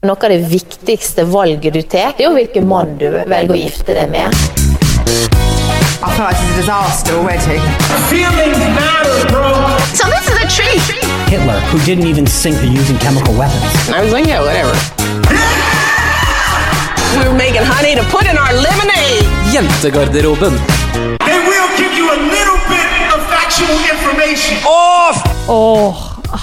Noe av det viktigste valget du tar, er jo hvilken mann du velger å gifte deg med. Disaster. So this is a treat. Hitler, who didn't even think of using chemical weapons. I was like, yeah, whatever. We were making honey to put in our lemonade. Jentegarderoben. They will give you a little bit of factual information. Off! Åh,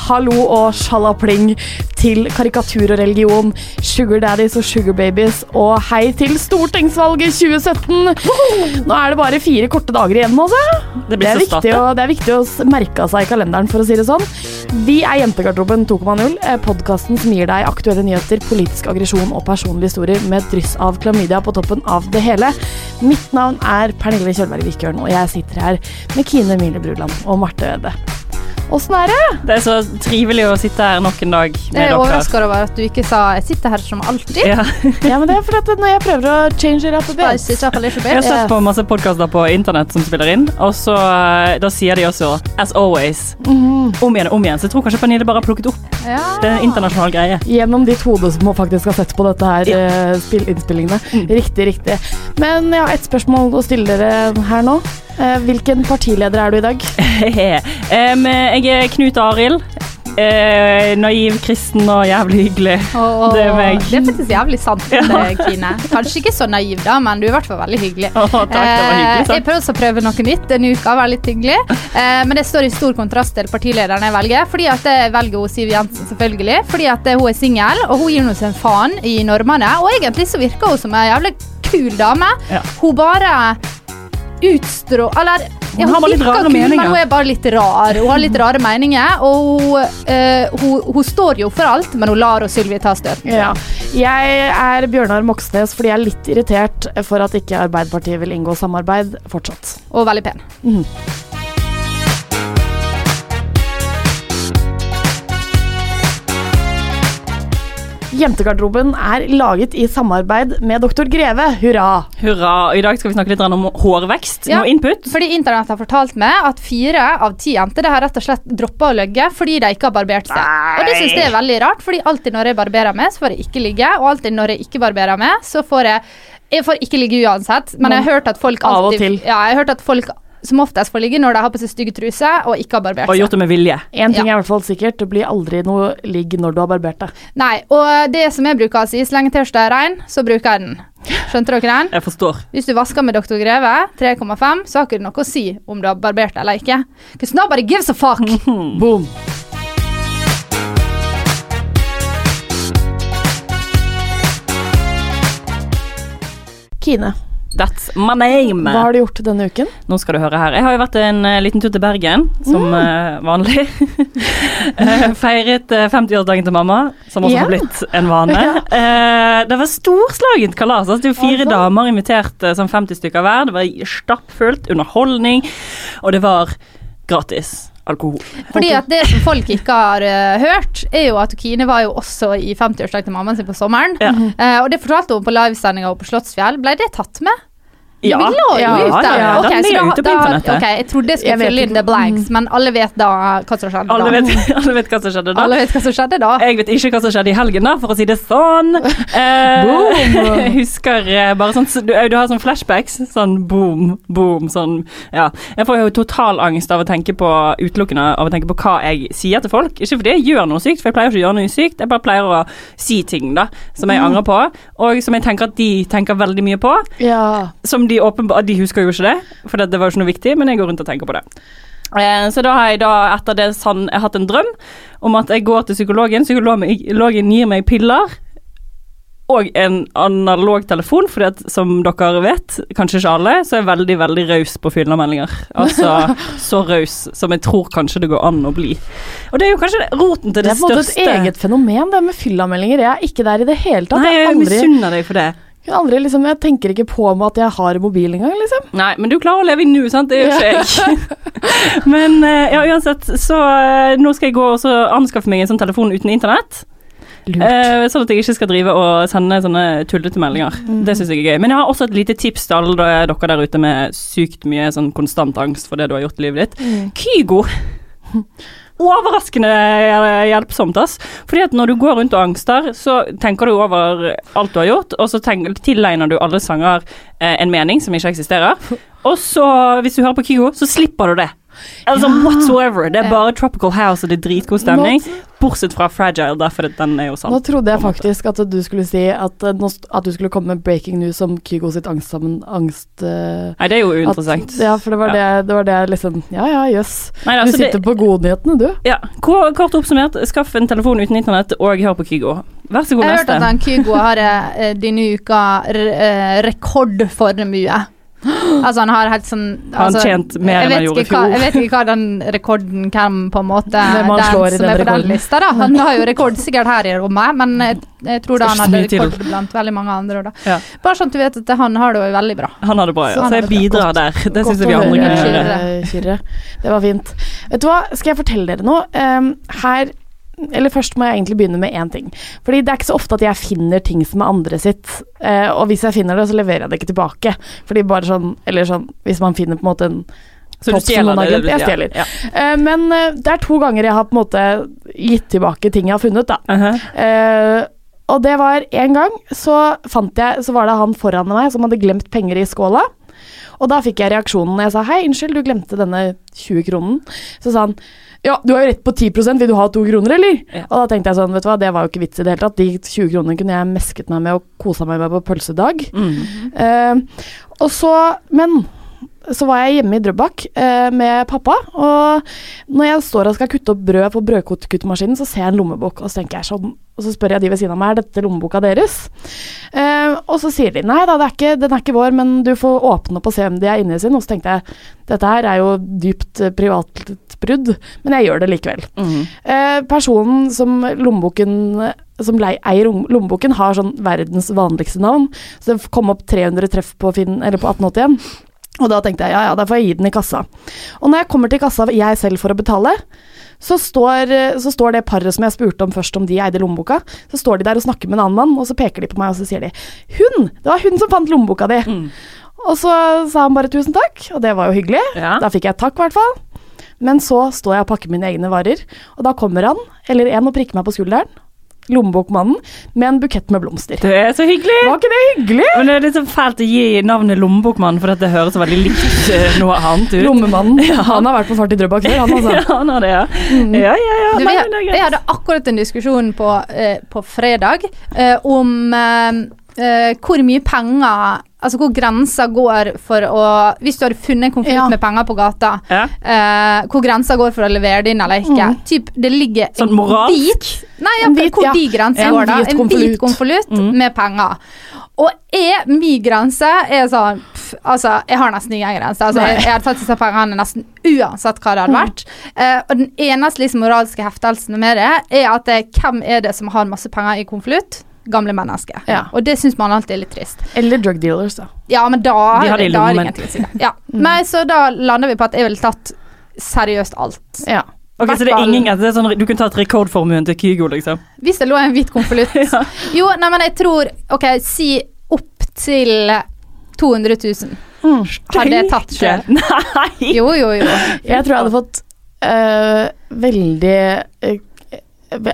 hallo og sjalapling til karikatur og religion, sugar daddies og sugar babies, og hei til stortingsvalget 2017! Nå er det bare fire korte dager igjen, altså. Det blir er viktig, det. å, det er viktig å merke seg i kalenderen, for å si det sånn. Vi er Jentegarderoben 2,0, podkasten som gir deg aktuelle nyheter, politisk aggresjon og personlige historier med et dryss av klamydia på toppen av det hele. Mitt navn er Pernille Kjølberg Vikørn, og jeg sitter her med Kine Mille Bruland og Marte Wede. Åssen er det? Det er så trivelig å sitte her nok en dag med Jeg er dere. overraska over at du ikke sa 'jeg sitter her som alltid'. Ja. Ja, men det er fordi at når jeg prøver å change it up a bit Spice it up a little Jeg har sett på masse podkaster på internett som spiller inn, og så eh, da sier de også 'as always'. Mhm. Om igjen og om igjen. Så jeg tror kanskje Pernille bare har plukket opp. Ja. Det er en internasjonal greie. Gjennom ditt hode som faktisk har sett på dette her Ja. eh, innspillingene. Mm. Riktig, riktig. Men jeg har ett spørsmål å stille dere her nå. Eh, hvilken partileder er du i dag? Jeg er Knut Arild. Eh, naiv, kristen og jævlig hyggelig. Og, Det er meg. Det er faktisk jævlig sant, det, Kine. Kanskje ikke så naiv, da, men du er i hvert fall veldig hyggelig. Oh, takk, det var hyggelig Eh, jeg prøver også å prøve noe nytt denne uka, var litt hyggelig. Eh, men det står i stor kontrast til partilederen jeg velger. Fordi at jeg velger hun Siv Jensen, selvfølgelig. Fordi at hun er singel, og hun gir nå sin en faen i normene. Og egentlig så virker hun som en jævlig kul dame. Ja. Hun bare utstrå... Eller Hun litt virker kul, meninger. Men hun er bare litt rar. Hun har litt rare meninger, og hun, uh, hun, hun står jo for alt, men hun lar og Sylvi ta støten. Ja. Jeg er Bjørnar Moxnes fordi jeg er litt irritert for at ikke Arbeiderpartiet vil inngå samarbeid fortsatt. Og veldig pen. Jentegarderoben er laget i samarbeid med Doktor Greve. Hurra! Hurra. I dag skal vi snakke litt om hårvekst. Ja. Noe input. Fordi Internett har fortalt meg at fire av ti jenter det har rett og slett droppa å ligge fordi de ikke har barbert seg. Og det synes jeg er veldig rart, fordi alltid når jeg barberer meg, så får jeg ikke ligge. Og alltid når jeg ikke barberer meg, så får jeg Jeg får ikke ligge uansett, men jeg har hørt at folk Av og alltid til. Ja, jeg har hørt at folk som oftest får ligge når de har på seg stygge truser og ikke har barbert Og gjort det med vilje. En ting Ja. er i hvert fall sikkert, det blir aldri noe ligg når du har barbert deg. Nei, og det som jeg bruker å si, så lenge T-skjorta er rein, så bruker jeg den. Skjønte dere den? Jeg forstår. Hvis du vasker med Dr. Greve 3,5, så har ikke det noe å si om du har barbert deg eller ikke. Because nobody gives a fuck. Boom! Kine, That's my name. hva har du gjort denne uken? Nå skal du høre her. Jeg har jo vært en eh, liten tur til Bergen, som mm. vanlig. Eh, Feiret uh, 50-årsdagen til mamma, som også yeah. har blitt en vane. Eh, det var storslagent kalas. Altså, det var fire Altså? damer invitert, eh, sånn 50 stykker hver. Det var stappfullt, underholdning, og det var gratis alkohol. Fordi at det som folk ikke har uh, hørt, er jo at Kine var jo også i 50-årsdagen til mammaen sin på sommeren. Ja. Uh, og det fortalte hun på livesendinga på Slottsfjell. Ble det tatt med? Ja, Vi la jo ut den. ja, ja. Ok, Den da- ute på internettet. Ok, jeg trodde jeg skulle fylle inn the blanks, men alle vet da hva som skjedde Alle da. vet, alle vet hva som skjedde da. Alle vet hva som skjedde da. Jeg vet ikke hva som skjedde i helgen, da, for å si det sånn. Eh, jeg husker eh, bare sånn du, du har sånn flashbacks. Sånn boom, boom, sånn Ja. Jeg får jo total angst av å tenke på utelukkende av å tenke på hva jeg sier til folk. Ikke fordi jeg gjør noe sykt, for jeg pleier ikke å gjøre noe sykt. Jeg bare pleier å si ting da som jeg angrer på, og som jeg tenker at de tenker veldig mye på. Ja. Som de åpenbart De husker jo ikke det, for det, det var jo ikke noe viktig, men jeg går rundt og tenker på det. Eh, Så da har jeg da etter det sann, jeg har hatt en drøm om at jeg går til psykologen. Psykologen gir meg piller og en analog telefon, fordi at som dere vet, kanskje ikke alle, så er jeg veldig, veldig raus på fyllemeldinger. Altså så raus som jeg tror kanskje det går an å bli. Og det er jo kanskje roten til Det det, er på en måte et eget fenomen, det med fyllameldinger. Jeg er ikke der i det hele tatt. Nei, jeg, jeg misunner deg for det. Jeg, aldri liksom, jeg tenker ikke på meg at jeg har mobil engang, liksom. Nei, men du klarer å leve i nu, sant? Det gjør ikke jeg. men eh, ja, uansett, så eh, nå skal jeg gå og så anskaffe meg en sånn telefon uten internett. Lurt. Eh, sånn at jeg ikke skal drive og sende sånne tullete meldinger. Mm. Det syns jeg er gøy. Men jeg har også et lite tips til alle dere der ute med sykt mye sånn konstant angst for det du har gjort i livet ditt. Mm. Kygo. Overraskende hjelpsomt, ass. Fordi at når du går rundt og angster, så tenker du over alt du har gjort, og så tilegner du alle sanger eh, en mening som ikke eksisterer. Og så, hvis du hører på Kygo, så slipper du det. Altså whatsoever. Det er bare Tropical House, og det er dritgod stemning. Bortsett fra Fragile, derfor at den er jo sann. Nå trodde jeg faktisk at du skulle si at, eh, at du skulle komme med breaking news om Kygo sitt angst sammen angst Uh, Nei, det er jo at- uinteressant. Ja, for det var, Ja. det, det var det jeg liksom Ja ja, jøss. Nei, Du altså, sitter det, på godnyhetene, du. ja, kort oppsummert, skaff en telefon uten internett og hør på Kygo. Vær så god, Jeg har hørt at Kygo har eh, denne uka rekord For rekordformue. Altså han har helt sånn altså, han tjent mer enn han gjorde i fjor? Jeg vet ikke hva den rekorden hvem på en måte Hvem han slår i den den rekorden. lista, da. Han har jo rekord sikkert her i rommet, men jeg, jeg tror da han hadde rekord blant veldig mange andre. Da. Ja. Bare sånn at du vet at han har det jo veldig bra. Han har det bra, ja. Så Så jeg bidrar godt, der. Det syns jeg vi andre kan gjøre. Det var fint. Vet du hva, skal jeg fortelle dere noe? Um, her eller først må jeg egentlig begynne med én ting. Fordi det er ikke så ofte at jeg finner ting som er andre sitt. eh, og hvis jeg finner det, så leverer jeg det ikke tilbake. Fordi bare sånn Eller sånn hvis man finner på en måte en Så du stjeler det? Jeg stjeler. Ja. Eh, men uh, det er to ganger jeg har på en måte gitt tilbake ting jeg har funnet, da. Uh-huh. Eh, og det var en gang, så fant jeg Så var det han foran meg som hadde glemt penger i skåla. Og da fikk jeg reaksjonen. Jeg sa hei, unnskyld, du glemte denne 20-kronen. Så sa han ja, du har jo rett på 10% vil du ha to kroner, eller? Ja. Og da tenkte jeg sånn, vet du hva, det var jo ikke vits i det hele tatt. De 20 kronene kunne jeg mesket meg med og kosa meg med på pølsedag. Mm. Uh, og så, men så var jeg hjemme i Drøbak eh, med pappa, og når jeg står og skal kutte opp brød på brødkuttmaskinen, så ser jeg en lommebok, og så tenker jeg sånn, og så spør jeg de ved siden av meg, er dette lommeboka deres? Eh, og så sier de, nei da, det er ikke, den er ikke vår, men du får åpne opp og se om de er inni sin, og så tenkte jeg, dette her er jo dypt privat privatbrudd, men jeg gjør det likevel. Mm. Eh, personen som lommeboken som lei, eier lommeboken, har sånn verdens vanligste navn. Så det kom opp 300 treff på, Finn, eller på 1881. Og da tenkte jeg ja, ja, da får jeg gi den i kassa. Og når jeg kommer til kassa, jeg selv for å betale, så står, så står det paret som jeg spurte om først, om de eide lommeboka, så står de der og snakker med en annen mann, og så peker de på meg, og så sier de 'Hun! Det var hun som fant lommeboka di!' Mm. Og så sa han bare 'tusen takk', og det var jo hyggelig. Ja. Da fikk jeg takk, i hvert fall. Men så står jeg og pakker mine egne varer, og da kommer han, eller en, og prikker meg på skulderen, lommebokmannen, med en bukett med blomster. Det er så hyggelig! Var ikke det hyggelig? Men det er litt så fælt å gi navnet Lommebokmannen, for det høres veldig likt eh, noe annet ut. Lommemannen. Han har vært på fart i Drøbak før, han altså. Ja, han har det, ja. Ja, ja, ja. Du, vi, er jeg hadde akkurat en diskusjon på, eh, på fredag eh, om eh, eh, hvor mye penger Altså hvor grensa går for å Hvis du hadde funnet en konvolutt Ja. med penger på gata, Ja. eh, hvor grensa går for å levere det inn eller ikke. Typ, det ligger Sånn en moralsk? hvit Nei, ja, En hvit, hvor ja. de grensene går, da. En hvit konvolutt Mm. med penger. Og er min grense er sånn pff, Altså, jeg har nesten ingen grense. Altså, jeg, jeg hadde tatt disse pengene nesten uansett hva det hadde vært. Eh, og den eneste liksom, moralske heftelsen med det, er at det, hvem er det som har masse penger i konvolutt? Gamle mennesker. Ja. Og det syns man alltid er litt trist. Eller drug dealers, da. Ja, men da, De har det da er det ingenting å si. Ja. mm. Nei, så da lander vi på at jeg ville tatt seriøst alt. Ja. Ok, Så det er ingen det er sånn, Du kunne tatt rekordformuen til Kygo, liksom? Hvis det lå en hvit konvolutt. Jo, nei, men jeg tror Ok, si opp til 200 000. Hadde jeg tatt sjøl. Nei! Jo, jo, jo. Jeg tror jeg hadde fått uh, veldig ve-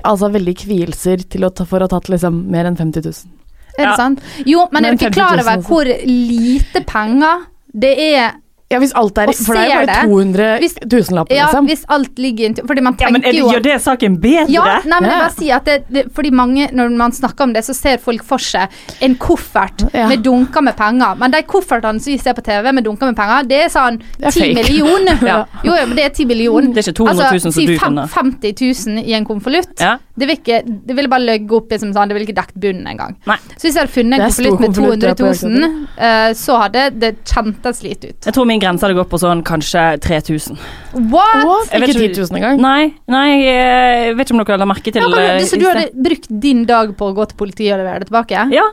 Altså veldig kvielser til å ta, for å ha tatt liksom mer enn 50 000. Er det Ja. sant? Jo, men er Men 50 000 klar over hvor lite penger det er Ja, hvis alt er For det er jo bare det. 200 Hvis- tusenlapper, Ja, liksom. hvis alt ligger i Fordi man Ja, tenker men er det, jo gjør det saken bedre? ja, nei, men jeg Ja. bare sier at det, det, fordi mange, Når man snakker om det, så ser folk for seg en koffert Ja. med dunker med penger. Men de koffertene som vi ser på TV med dunker med penger, det er sånn Det er 10 millioner. Ja. Jo, jo, men det er 10 millioner. Det er ikke 200 000 altså, som du kunne. 50 000 i en konvolutt. Ja. Det vil ikke Det ville bare løgge opp i som sånn, det ville ikke dekket bunnen engang. Så hvis jeg hadde funnet en konvolutt med konvolutt, 200 det er på 000, uh, så hadde det kjentes lite ut. Jeg tror min grense det gått på sånn kanskje 3000. What?! What? Jeg vet Ikke ikke- 10 000 engang. Nei, nei, jeg vet ikke om dere la merke til Ja, men, så du hadde brukt din dag på å gå til politiet og levere det tilbake? Ja.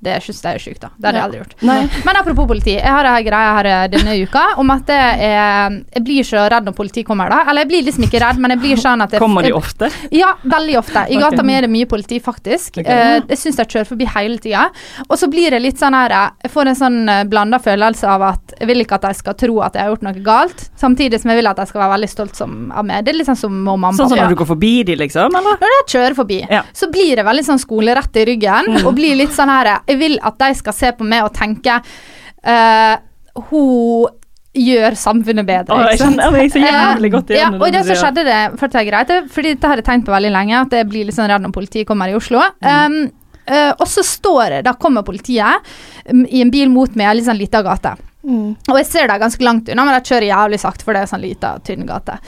Det syns jeg er sjukt, da. Det hadde jeg aldri gjort. Nei. Men apropos politi, jeg har ei greie her eh, denne uka om at jeg, er, jeg blir så redd når politi kommer, da. Eller jeg blir liksom ikke redd, men jeg blir sånn at jeg, Kommer de jeg- ofte? Ja, veldig ofte. I gata gata mi er det mye politi, faktisk. Ok. Eh, jeg syns jeg kjører forbi hele tida. Og så blir det litt sånn her eh, Jeg får en sånn blanda følelse av at jeg vil ikke at de skal tro at jeg har gjort noe galt, samtidig som jeg vil at de skal være veldig stolt som, av meg. Det er litt sånn som mamma og Sånn som pappa. når du går forbi de, liksom? Eller? Når jeg kjører forbi, Ja. så blir det veldig sånn skolerett i ryggen. Og blir litt sånn her Jeg vil at de skal se på meg og tenke uh, Hun gjør samfunnet bedre. Å, jeg kjenner meg så jævlig godt igjen Ja, og det som skjedde det for det er greit, fordi dette har jeg tenkt på veldig lenge, at jeg blir litt sånn redd når politiet kommer i Oslo. Um, uh, og så står det, da kommer politiet um, i en bil mot meg i en litt gate. Mm. Og jeg ser det ganske langt unna, men jeg kjører jævlig sakte, for det er sånn lita, tynn gate.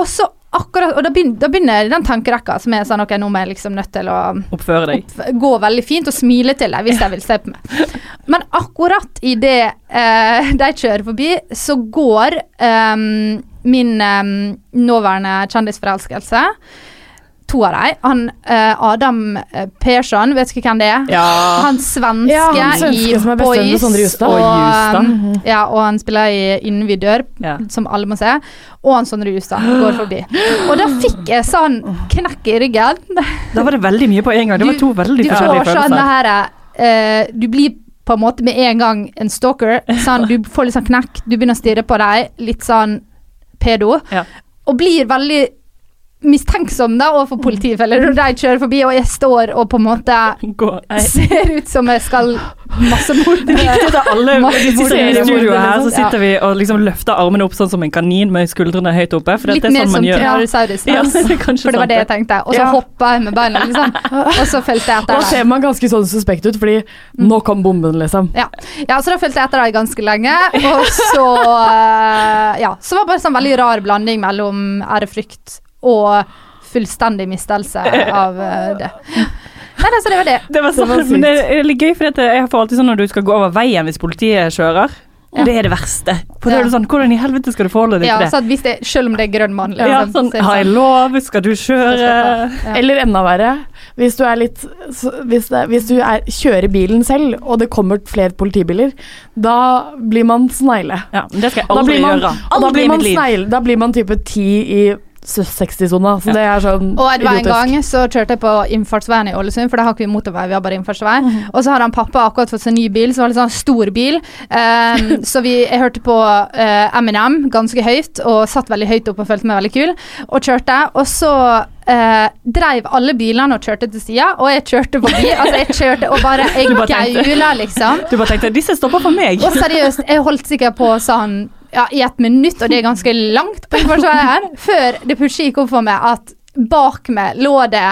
Og så akkurat, og da begynner, da begynner den tankerekka som er sånn ok, nå må jeg liksom nødt til å Oppføre deg. gå veldig fint og smile til deg hvis jeg vil se på meg. Men akkurat idet eh, de kjører forbi, så går eh, min eh, nåværende kjendisforelskelse To av dem. Han uh, Adam eh, Persson, vet du hvem det er? Ja. Han svenske, Ja, han svenske i Boys. Og, Og um, ja, og han spiller i Innen vi dør, Ja. som alle må se. Og han Sondre Justad går forbi. Og da fikk jeg sånn knekk i ryggen. Da var det veldig mye på en gang. Det var to veldig du forskjellige får sånn det her uh, Du blir på en måte med en gang en stalker. Sånn, du får litt sånn knekk, du begynner å stirre på deg, litt sånn pedo. Ja. Og blir veldig mistenksom da overfor politifeller når de kjører forbi, og jeg står og på en måte ser ut som jeg skal massemorde. Alle Masse vi sitter i studio her, så Ja. sitter vi og liksom løfter armene opp sånn som en kanin med skuldrene høyt oppe. For Litt det er mer sånn som man gjør. Tyrannosaurus Ja, Rex. det er For det var det jeg tenkte. Og så Ja. hoppa jeg med beina, liksom. Og så fulgte jeg Da ser man ganske sånn suspekt ut, fordi nå kom bomben, liksom. Ja. ja, så da fulgte jeg etter deg ganske lenge. Og så eh, Ja. Så var det bare sånn veldig rar blanding mellom ærefrykt og fullstendig mistelse av eh, det. Nei, altså, det var det. Det var Det var men det er litt gøy, for jeg får alltid sånn når du skal gå over veien hvis politiet kjører. Ja. Det er det verste. For da Ja. er det sånn, Hvordan i helvete skal du forholde deg Ja, til så det? Sånn, hvis det selv om det er grønn mann Ja, liksom, sånn, så Har jeg lov? Skal du kjøre? Ja. Eller enda verre, hvis du er litt Hvis, det, hvis du er, kjører bilen selv, og det kommer flere politibiler, da blir man snegle. Ja, men Det skal jeg aldri man, gjøre. da Aldri i blir man, snegle, da blir man type ti i 60-sona, så det er sånn Og det var en gang så kjørte jeg på innfartsveien i Ålesund, for der har ikke vi motorvei, vi har bare innfartsvei. Mm. Og så hadde han pappa akkurat fått seg ny bil, som var litt sånn stor bil. Um, så vi, jeg hørte på uh, Eminem ganske høyt, og satt veldig høyt opp og følte meg veldig kul, og kjørte. Og så Uh, dreiv alle bilene og kjørte til sida, og jeg kjørte forbi. Altså, jeg kjørte og bare Jeg gaula, liksom. Du bare tenkte 'disse stopper for meg'. Og seriøst, jeg holdt sikkert på sånn ja, i et minutt, og det er ganske langt på innfartsveien, før det plutselig gikk opp for meg at bak meg lå det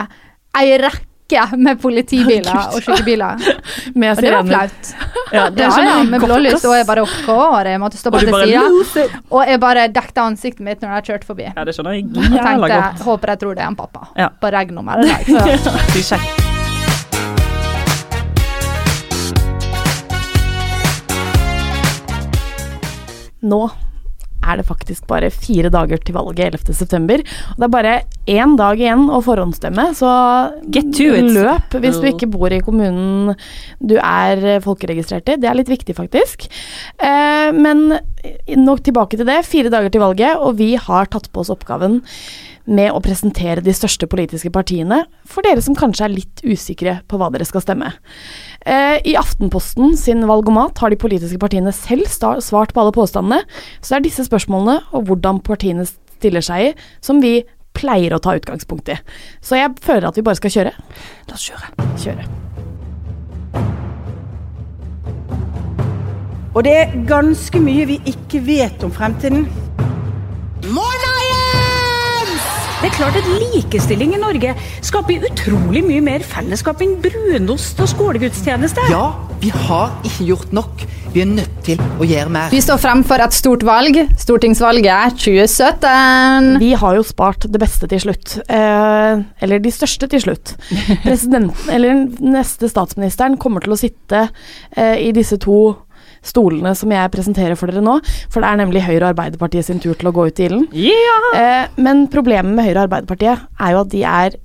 ei rekke med politibiler og skytebiler. Med Og det var flaut. Ja, det Ja, ja, med blålys, og jeg bare OK, jeg måtte stå Og til sida. Og jeg bare dekket ansiktet mitt når de kjørte forbi. Ja, det skjønner jeg Og jævla godt. håper jeg tror det er en pappa. På regnummeret der. Så. Nå er det faktisk bare fire dager til valget 11.9. Og det er bare én dag igjen å forhåndsstemme, så Get to it. løp hvis du ikke bor i kommunen du er folkeregistrert i. Det er litt viktig, faktisk. Eh, men nok tilbake til det. Fire dager til valget, og vi har tatt på oss oppgaven med å presentere de største politiske partiene for dere som kanskje er litt usikre på hva dere skal stemme. Eh, I Aftenposten sin valgomat har de politiske partiene selv svart på alle påstandene, så det er disse spørsmålene og hvordan partiene stiller seg i, som vi pleier å ta utgangspunkt i. Så jeg føler at vi bare skal kjøre. La oss kjøre. Kjøre. Og det er ganske mye vi ikke vet om fremtiden. Det er klart at likestilling i Norge skaper utrolig mye mer fellesskap enn brunost og skolegudstjeneste. Ja, vi har ikke gjort nok. Vi er nødt til å gjøre mer. Vi står fremfor et stort valg. Stortingsvalget er 2017. Vi har jo spart det beste til slutt. Eh, eller de største til slutt. Presidenten, eller neste statsministeren, kommer til å sitte eh, i disse to stolene som jeg presenterer for dere nå. For det er nemlig Høyre og Arbeiderpartiet sin tur til å gå ut i ilden. Eh, men problemet med Høyre og Arbeiderpartiet er jo at de er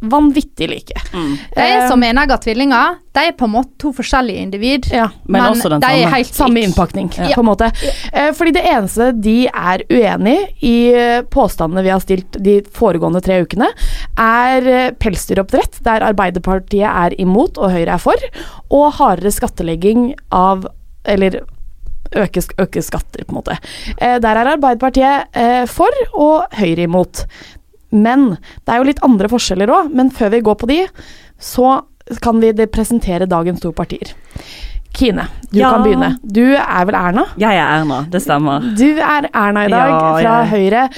vanvittig like. De er som at tvillinger. De er på en måte to forskjellige individ. Men, også den de er helt Samme innpakning, Ja. på en måte. Eh, fordi det eneste de er uenig i eh, påstandene vi har stilt de foregående tre ukene, er eh, pelsdyroppdrett, der Arbeiderpartiet er imot og Høyre er for, og hardere skattlegging av Eller øke, øke skatter, på en måte. Eh, der er Arbeiderpartiet eh, for og Høyre imot. Men det er jo litt andre forskjeller òg. Men før vi går på de, så kan vi presentere dagens to partier. Kine, du Ja. kan begynne. Du er vel Erna? Jeg er Erna, det stemmer. Du er Erna i dag, Ja, fra ja. Høyre.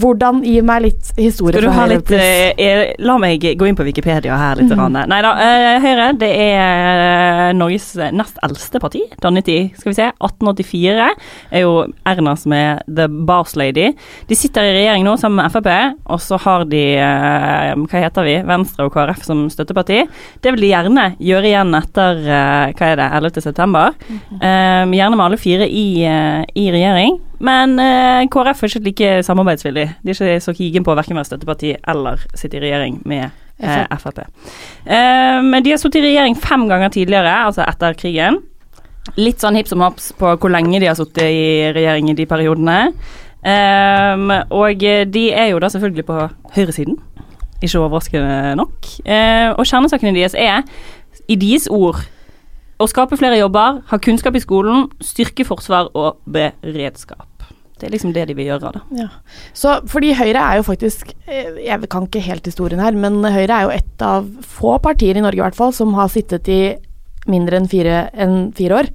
Hvordan Gi meg litt historie Skal du ha litt eh, eh, La meg gå inn på Wikipedia her litt. Mm. Nei da. Eh, Høyre det er eh, Norges nest eldste parti. Dannet i skal vi se, 1884. Er jo Erna som er the boss lady. De sitter i regjering nå sammen med Frp, og så har de eh, Hva heter vi? Venstre og KrF som støtteparti. Det vil de gjerne gjøre igjen etter eh, hva er det, 11. september. Eh, gjerne med alle fire i, i regjering. Men eh, KrF er ikke like samarbeidsvillig. De er ikke så kigen på å verken være støtteparti eller sitte i regjering med eh, Frp. Eh, men de har sittet i regjering fem ganger tidligere, altså etter krigen. Litt sånn hipp som haps på hvor lenge de har sittet i regjering i de periodene. Eh, og de er jo da selvfølgelig på høyresiden, ikke overraskende nok. Eh, og kjernesakene deres er, i deres ord, å skape flere jobber, ha kunnskap i skolen, styrke forsvar og beredskap. Det er liksom det de vil gjøre, da. Ja. Så fordi Høyre er jo faktisk eh, Jeg kan ikke helt historien her, men Høyre er jo et av få partier i Norge i hvert fall som har sittet i mindre enn fire, enn fire år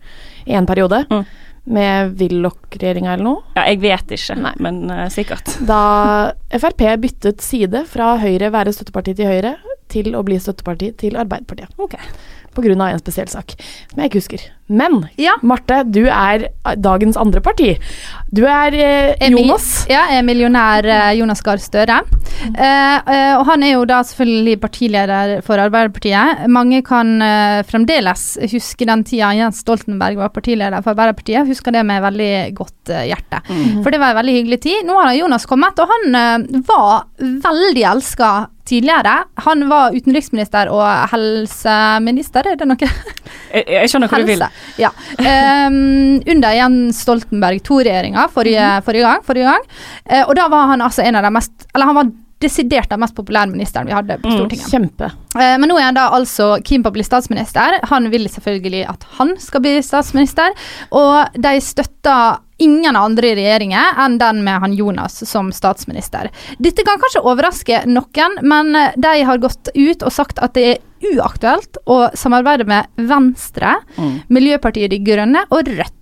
i en periode. Mm. Med Willoch-regjeringa eller noe. Ja, jeg vet ikke, men uh, sikkert. Da Frp byttet side fra Høyre være støtteparti til Høyre til å bli støtteparti til Arbeiderpartiet. Ok. Av en spesiell sak som jeg ikke husker. Men Marte, du er dagens andre parti. Du er eh, Emil- Jonas. Ja, jeg er millionær eh, Jonas Gahr Støre. Eh, eh, og han er jo da selvfølgelig partileder for Arbeiderpartiet. Mange kan eh, fremdeles huske den tida Jens Stoltenberg var partileder for Arbeiderpartiet. Husker det med veldig godt eh, hjerte. -hmm. For det var en veldig hyggelig tid. Nå har Jonas kommet, og han eh, var veldig elska tidligere. Han var utenriksminister og helseminister, er det noe? Jeg, jeg skjønner hva du vil. Ja. Um, under Jens Stoltenberg II-regjeringa forrige, Mhm. forrige gang. Forrige gang. Uh, og da var han altså en av de mest Eller han var desidert den mest populære ministeren vi hadde på Mm, Stortinget. kjempe. Eh, Men nå er han da altså keen på å bli statsminister. Han vil selvfølgelig at han skal bli statsminister, og de støtter ingen andre i regjeringen enn den med han Jonas som statsminister. Dette kan kanskje overraske noen, men eh, de har gått ut og sagt at det er uaktuelt å samarbeide med Venstre, Mm. Miljøpartiet De Grønne og Rødt.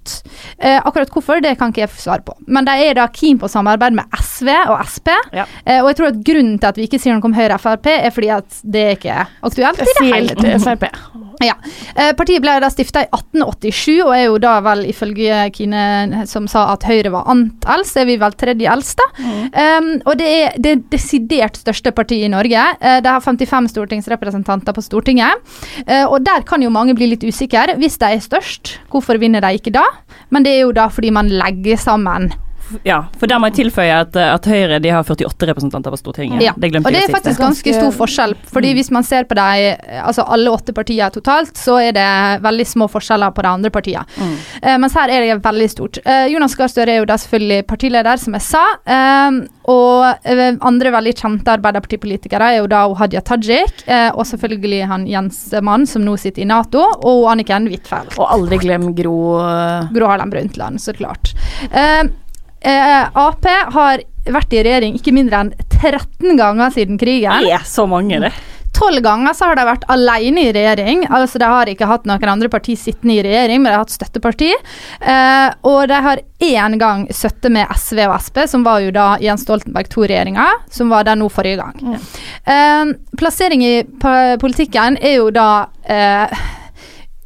Eh, akkurat hvorfor, det kan ikke jeg svare på. Men de er da keen på å samarbeide med SV og Sp. Eh, og jeg tror at grunnen til at vi ikke sier noe om Høyre og Frp, er fordi at det er ikke aktuelt i det hele tatt. Frp. Ja. Eh, partiet ble da stifta i 1887, og er jo da vel ifølge Kine som sa at Høyre var ant eldst, er vi vel tredje eldste. Um, og det er det desidert største partiet i Norge. Eh, det har 55 stortingsrepresentanter på Stortinget. Eh, og der kan jo mange bli litt usikre. Hvis de er størst, hvorfor vinner de ikke da? Men det er jo da fordi man legger sammen Ja, for der må jeg tilføye at, at Høyre de har 48 representanter på Stortinget. Ja, Det glemte og det er faktisk ganske stor forskjell. Fordi hvis man ser på de, altså alle åtte partiene totalt, så er det veldig små forskjeller på de andre partiene. Eh, mens her er det veldig stort. Uh, Jonas Gahr Støre er jo da selvfølgelig partileder, som jeg sa. Uh, og eh, andre veldig kjente Arbeiderpartipolitikere er jo da Hadia Tajik, eh, og selvfølgelig han Jens Mann, som nå sitter i Nato, og Anniken Huitfeldt. Og aldri glem Gro eh, Gro Harlem Brundtland, så klart. Eh, Ap har vært i regjering ikke mindre enn 13 ganger siden krigen. Det er så mange, det. Tolv ganger så har de vært alene i regjering. Altså De har ikke hatt noen andre parti sittende i regjering, men de har hatt støtteparti. Eh, og de har én gang støtte med SV og Sp, som var jo da Jens Stoltenberg II-regjeringa, som var der nå forrige gang. Eh, plassering i politikken er jo da eh,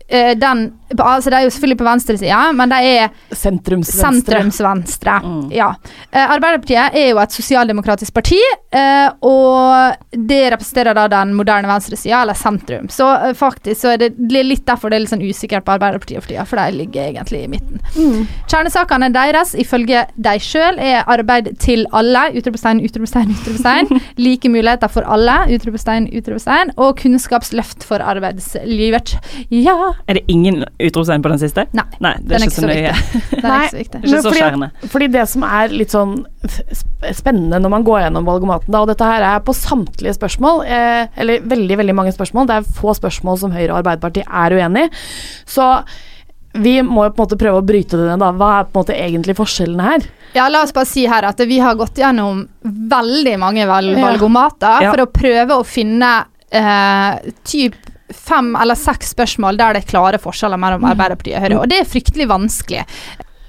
eh, den altså det er jo selvfølgelig på venstresida, men de er Sentrumsvenstre. sentrumsvenstre. Ja. Eh, Arbeiderpartiet er jo et sosialdemokratisk parti, eh, og det representerer da den moderne venstresida, eller sentrum. Så eh, faktisk så er det det er litt derfor det er litt sånn usikkert på Arbeiderpartiet for tida, for de ligger egentlig i midten. Kjernesakene deres, ifølge de sjøl, er arbeid til alle, utropstegn, utropstegn, utropstegn, like muligheter for alle, utropstegn, utropstegn, og kunnskapsløft for arbeidslivet. Ja. Er det ingen utropstegn på den siste? Nei, Nei det den er ikke så nøye. Den er ikke så viktig. Det er ikke så fordi, skjærende. at, fordi det som er litt sånn spennende når man går gjennom valgomaten, da, og dette her er på samtlige spørsmål, eh, eller veldig veldig mange spørsmål, det er få spørsmål som Høyre og Arbeiderpartiet er uenig i, så vi må jo på en måte prøve å bryte det ned. da. Hva er på en måte egentlig forskjellene her? Ja, la oss bare si her at vi har gått gjennom veldig mange valgomater Ja. for å prøve å finne eh, typ fem eller seks spørsmål der det er klare forskjeller mellom Arbeiderpartiet og Høyre, og det er fryktelig vanskelig.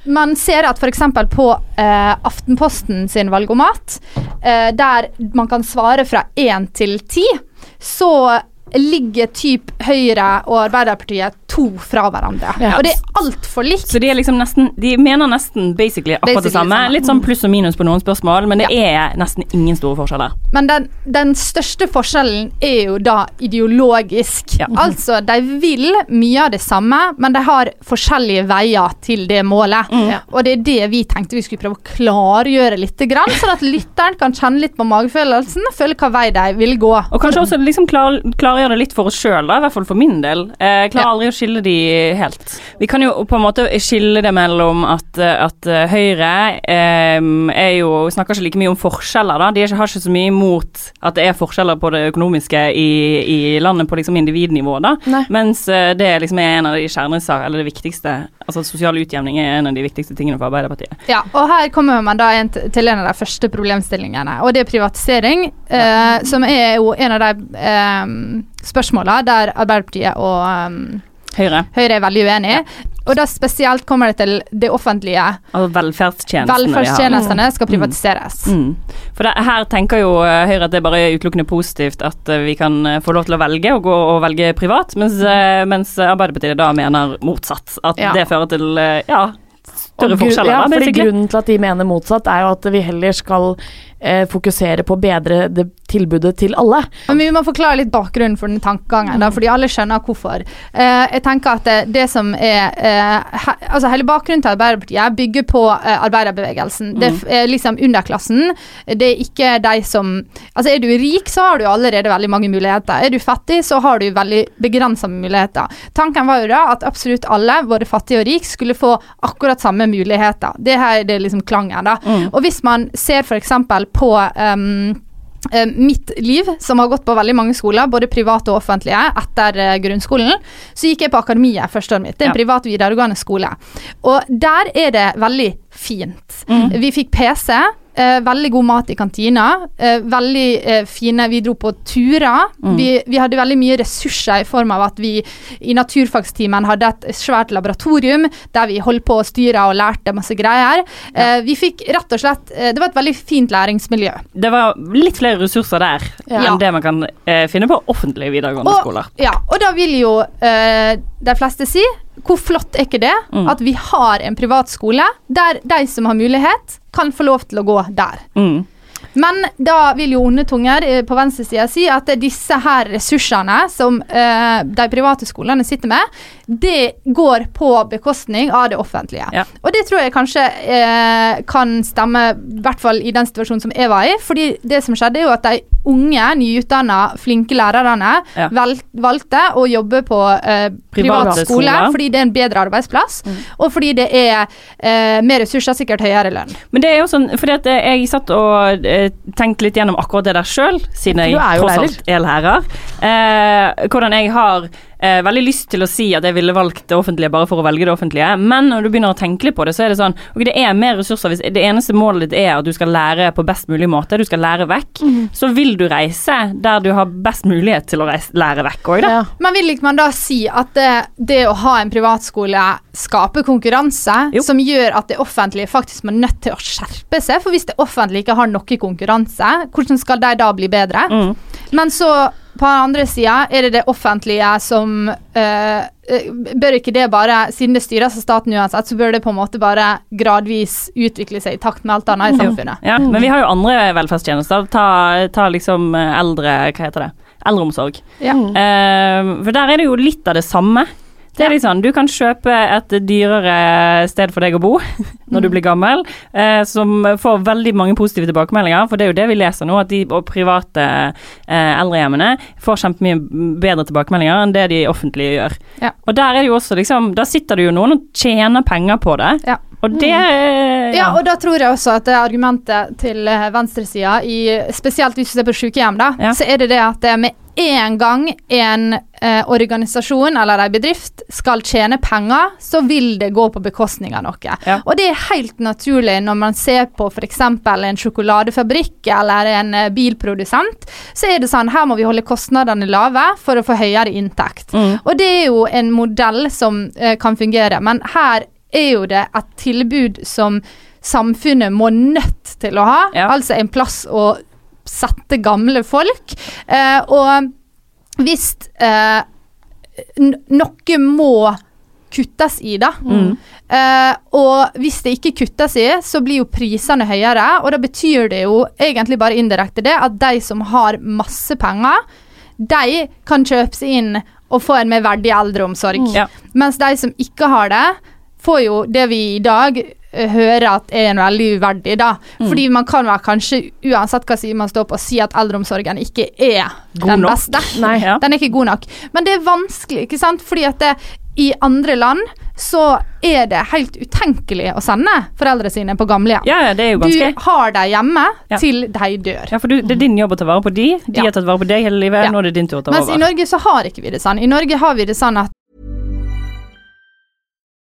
Man ser at f.eks. på eh, Aftenposten sin valgomat, eh, der man kan svare fra én til ti, så ligger typ Høyre og Arbeiderpartiet to fra hverandre. Ja. Og det er altfor likt. Så de er liksom nesten De mener nesten basically akkurat Basically det samme. samme. Litt sånn pluss og minus på noen spørsmål, men det er nesten ingen store forskjeller. Men den, den største forskjellen er jo da ideologisk. Altså, de vil mye av det samme, men de har forskjellige veier til det målet. Og det er det vi tenkte vi skulle prøve å klargjøre litt, sånn at lytteren kan kjenne litt på magefølelsen føle hva vei de vil gå. Og kanskje også liksom klar, klargjøre det litt for oss sjøl, i hvert fall for min del. Eh, klarer aldri å skille de helt. Vi kan jo på en måte skille det mellom at, at Høyre eh, er jo snakker ikke like mye om forskjeller, da. De ikke, har ikke så mye imot at det er forskjeller på det økonomiske i, i landet på liksom individnivå, da. Mens eh, det liksom er en av de kjernesakene, eller det viktigste. Altså sosial utjevning er en av de viktigste tingene for Arbeiderpartiet. Ja, og her kommer man da til en av de første problemstillingene, og det er privatisering, eh, som er jo en av de um, spørsmåla der Arbeiderpartiet og um, Høyre. Høyre er veldig uenige. Og da spesielt kommer det til det offentlige. Altså velferdstjenestene. Velferdstjenestene skal privatiseres. Mm. For det, her tenker jo eh, Høyre at det bare er utelukkende positivt at eh, vi kan få lov til å velge og gå og velge privat, mens, mens Arbeiderpartiet da mener motsatt. At Ja. det fører til ja, større forskjeller. Ja, fordi grunnen til at de mener motsatt, er jo at vi heller skal eh, fokusere på å bedre det tilbudet til alle. Men vi må forklare litt bakgrunnen for den tankegangen, da, fordi alle skjønner hvorfor. Eh, jeg tenker at det, det som er eh, he, altså Hele bakgrunnen til Arbeiderpartiet bygger på eh, arbeiderbevegelsen. Det er liksom underklassen. Det er ikke de som Altså Er du rik, så har du allerede veldig mange muligheter. Er du fattig, så har du veldig begrensa muligheter. Tanken var jo da at absolutt alle, både fattige og rik, skulle få akkurat samme muligheter. Det her er det liksom klangen, da. Og hvis man ser f.eks. på um, mitt liv, som har gått på veldig mange skoler, både private og offentlige, etter eh, grunnskolen, så gikk jeg på Akademiet første året mitt. Det er en Ja. privat videregående skole. Og der er det veldig fint. Vi fikk PC. Eh, veldig god mat i kantina. Eh, veldig eh, fine Vi dro på turer. Vi, vi hadde veldig mye ressurser i form av at vi i naturfagstimen hadde et svært laboratorium der vi holdt på å styre og lærte masse greier. Eh, vi fikk rett og slett eh, Det var et veldig fint læringsmiljø. Det var litt flere ressurser der Ja. enn det man kan eh, finne på offentlige videregående skoler. Ja, og da vil jo eh, de fleste si hvor flott er ikke det Mm. at vi har en privatskole der de som har mulighet, kan få lov til å gå der. Mm. Men da vil jo onde tunger eh, på venstresida si at disse her ressursene som eh, de private skolene sitter med, det går på bekostning av det offentlige. Ja. Og det tror jeg kanskje eh, kan stemme, i hvert fall i den situasjonen som jeg var i. fordi det som skjedde, er jo at de unge, nyutdanna, flinke lærerne Ja. vel, valgte å jobbe på eh, privat skole fordi det er en bedre arbeidsplass, og fordi det er eh, mer ressurser, sikkert høyere lønn. Men det er jo sånn, fordi at jeg satt og eh, tenkte litt gjennom akkurat det der sjøl, siden jeg tross alt er lærer. Eh, hvordan jeg har eh, veldig lyst til å si at jeg ville valgt det offentlige bare for å velge det offentlige, men når du begynner å tenke litt på det, så er det sånn Ok, det er mer ressurser hvis det eneste målet ditt er at du skal lære på best mulig måte, du skal lære vekk, så vil du reise der du har best mulighet til å reise, lære vekk òg, da. Men vil ikke man da si at det, det å ha en privatskole skaper konkurranse, som gjør at det offentlige faktisk må nødt til å skjerpe seg? For hvis det offentlige ikke har noe konkurranse, hvordan skal de da bli bedre? Men så på den andre sida er det det offentlige som eh, Bør ikke det bare, siden det styres av staten uansett, så bør det på en måte bare gradvis utvikle seg i takt med alt annet i samfunnet? Ja, men vi har jo andre velferdstjenester. Ta, ta liksom eh, eldre Hva heter det? Eldreomsorg. Ja. Uh, for der er det jo litt av det samme. Det er litt sånn, Du kan kjøpe et dyrere sted for deg å bo når du blir gammel, eh, som får veldig mange positive tilbakemeldinger. For det er jo det vi leser nå, at de private eh, eldrehjemmene får kjempemye bedre tilbakemeldinger enn det de offentlige gjør. Ja. Og der er det jo også liksom, da sitter det jo noen og tjener penger på det. Ja. Og det Mm. Ja, og da tror jeg også at det argumentet til eh, venstresida, spesielt hvis du ser på sykehjem, da, så er det det at det med en gang en eh, organisasjon eller en bedrift skal tjene penger, så vil det gå på bekostning av noe. Og det er helt naturlig når man ser på f.eks. en sjokoladefabrikk eller en eh, bilprodusent. Så er det sånn her må vi holde kostnadene lave for å få høyere inntekt. Og det er jo en modell som eh, kan fungere, men her er jo det et tilbud som samfunnet må nødt til å ha. Altså en plass å sette gamle folk. Eh, og hvis eh, noe må kuttes i, da. Mm. Eh, og hvis det ikke kuttes i, så blir jo prisene høyere. Og da betyr det jo egentlig bare indirekte det at de som har masse penger, de kan kjøpe seg inn og få en mer verdig eldreomsorg. Ja. Mens de som ikke har det, får jo det vi i dag hører at er en veldig uverdig, da. Mm. Fordi man kan være kanskje, uansett hva side man står på, si at eldreomsorgen ikke er God den nok. beste. Nei. Ja. Den er ikke god nok. Men det er vanskelig, ikke sant? Fordi at det, i andre land så er det helt utenkelig å sende foreldre sine på gamlehjem. Ja, ja, det er jo ganske Du har dem hjemme Ja. til de dør. Ja, for du, det er din jobb å ta vare på de. De har tatt vare på deg hele livet, nå er det din tur å ta Mens i. Norge så har ikke vi det sånn. I Norge har vi det sånn at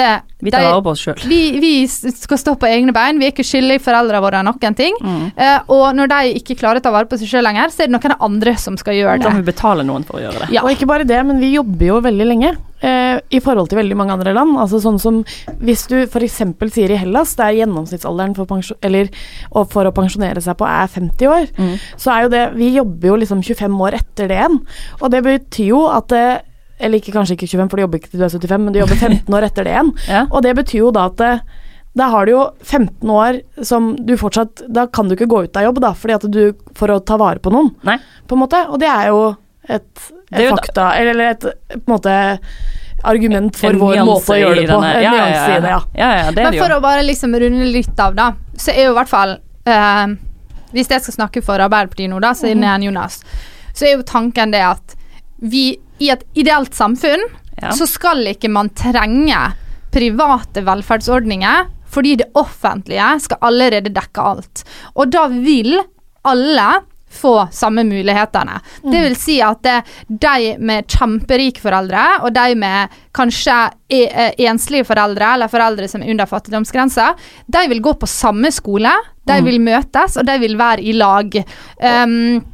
det, Vi tar vare på oss sjøl. Vi, vi skal stå på egne bein. Vi er ikke skyldige foreldrene våre noen ting. Mm. Uh, og når de ikke klarer å ta vare på seg sjøl lenger, så er det noen andre som skal gjøre Da det. må vi betale noen for å gjøre det. Og ikke bare det, men vi jobber jo veldig lenge. Uh, I forhold til veldig mange andre land. Altså sånn som Hvis du f.eks. sier i Hellas, der gjennomsnittsalderen for, pensjon, eller, og for å pensjonere seg på er 50 år, så er jo det Vi jobber jo liksom 25 år etter det igjen. Og det betyr jo at det Eller ikke, kanskje ikke 25, for de jobber ikke til du er 75, men de jobber 15 år etter det igjen. Og det betyr jo da at det, da har du jo 15 år som du fortsatt Da kan du ikke gå ut av jobb, da, fordi at du For å ta vare på noen, Nei. på en måte. Og det er jo et, et er jo fakta fakta Eller et på en måte argument for En vår måte å gjøre det på. denne- En ja, ja, nyanse ja. i det, ja. Ja, ja, det er Men for å bare liksom runde litt av, da, så er jo i hvert fall eh, Hvis jeg skal snakke for Arbeiderpartiet nå, da, siden jeg er en Jonas, så er jo tanken det at vi i et ideelt samfunn så skal ikke man trenge private velferdsordninger fordi det offentlige skal allerede dekke alt. Og da vil alle få samme mulighetene. Det vil si at det, de med kjemperike foreldre, og de med kanskje e eh, enslige foreldre, eller foreldre som er under fattigdomsgrensa, de vil gå på samme skole, de Mm. vil møtes, og de vil være i lag. Um,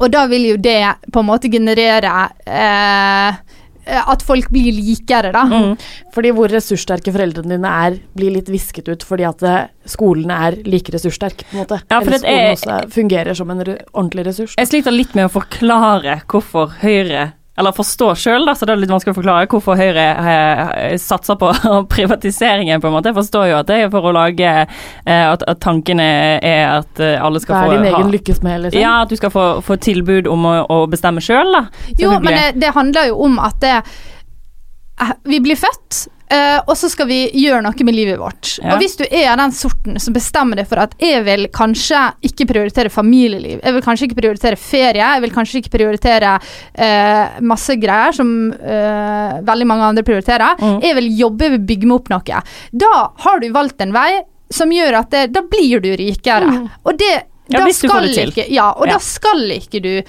og da vil jo det på en måte generere eh, at folk blir likere, da. Mm. Fordi hvor ressurssterke foreldrene dine er, blir litt visket ut fordi at eh, skolen er like ressurssterk, på en måte. Ja, for Eller det er- skolen også er- fungerer som en ordentlig ressurs. Jeg sliter litt med å forklare hvorfor Høyre eller forstå sjøl, så det er litt vanskelig å forklare hvorfor Høyre eh, satser på privatiseringen, på en måte. Jeg forstår jo at det er for å lage eh, at, at tankene er at eh, alle skal få din ha- egen lykkes med, liksom? Ja, at du skal få, få tilbud om å, å bestemme sjøl, da. Jo, men det, det handler jo om at det, eh, vi blir født, eh, og så skal vi gjøre noe med livet vårt. Ja. Og hvis du er av den sorten som bestemmer deg for at jeg vil kanskje ikke prioritere familieliv, jeg vil kanskje ikke prioritere ferie, jeg vil kanskje ikke prioritere uh, masse greier som uh, veldig mange andre prioriterer, Mm. jeg vil jobbe, jeg vil bygge meg opp noe. Da har du valgt en vei som gjør at det, da blir du rikere. Og det Ja, da skal. Ikke, ja, og Ja. da skal ikke du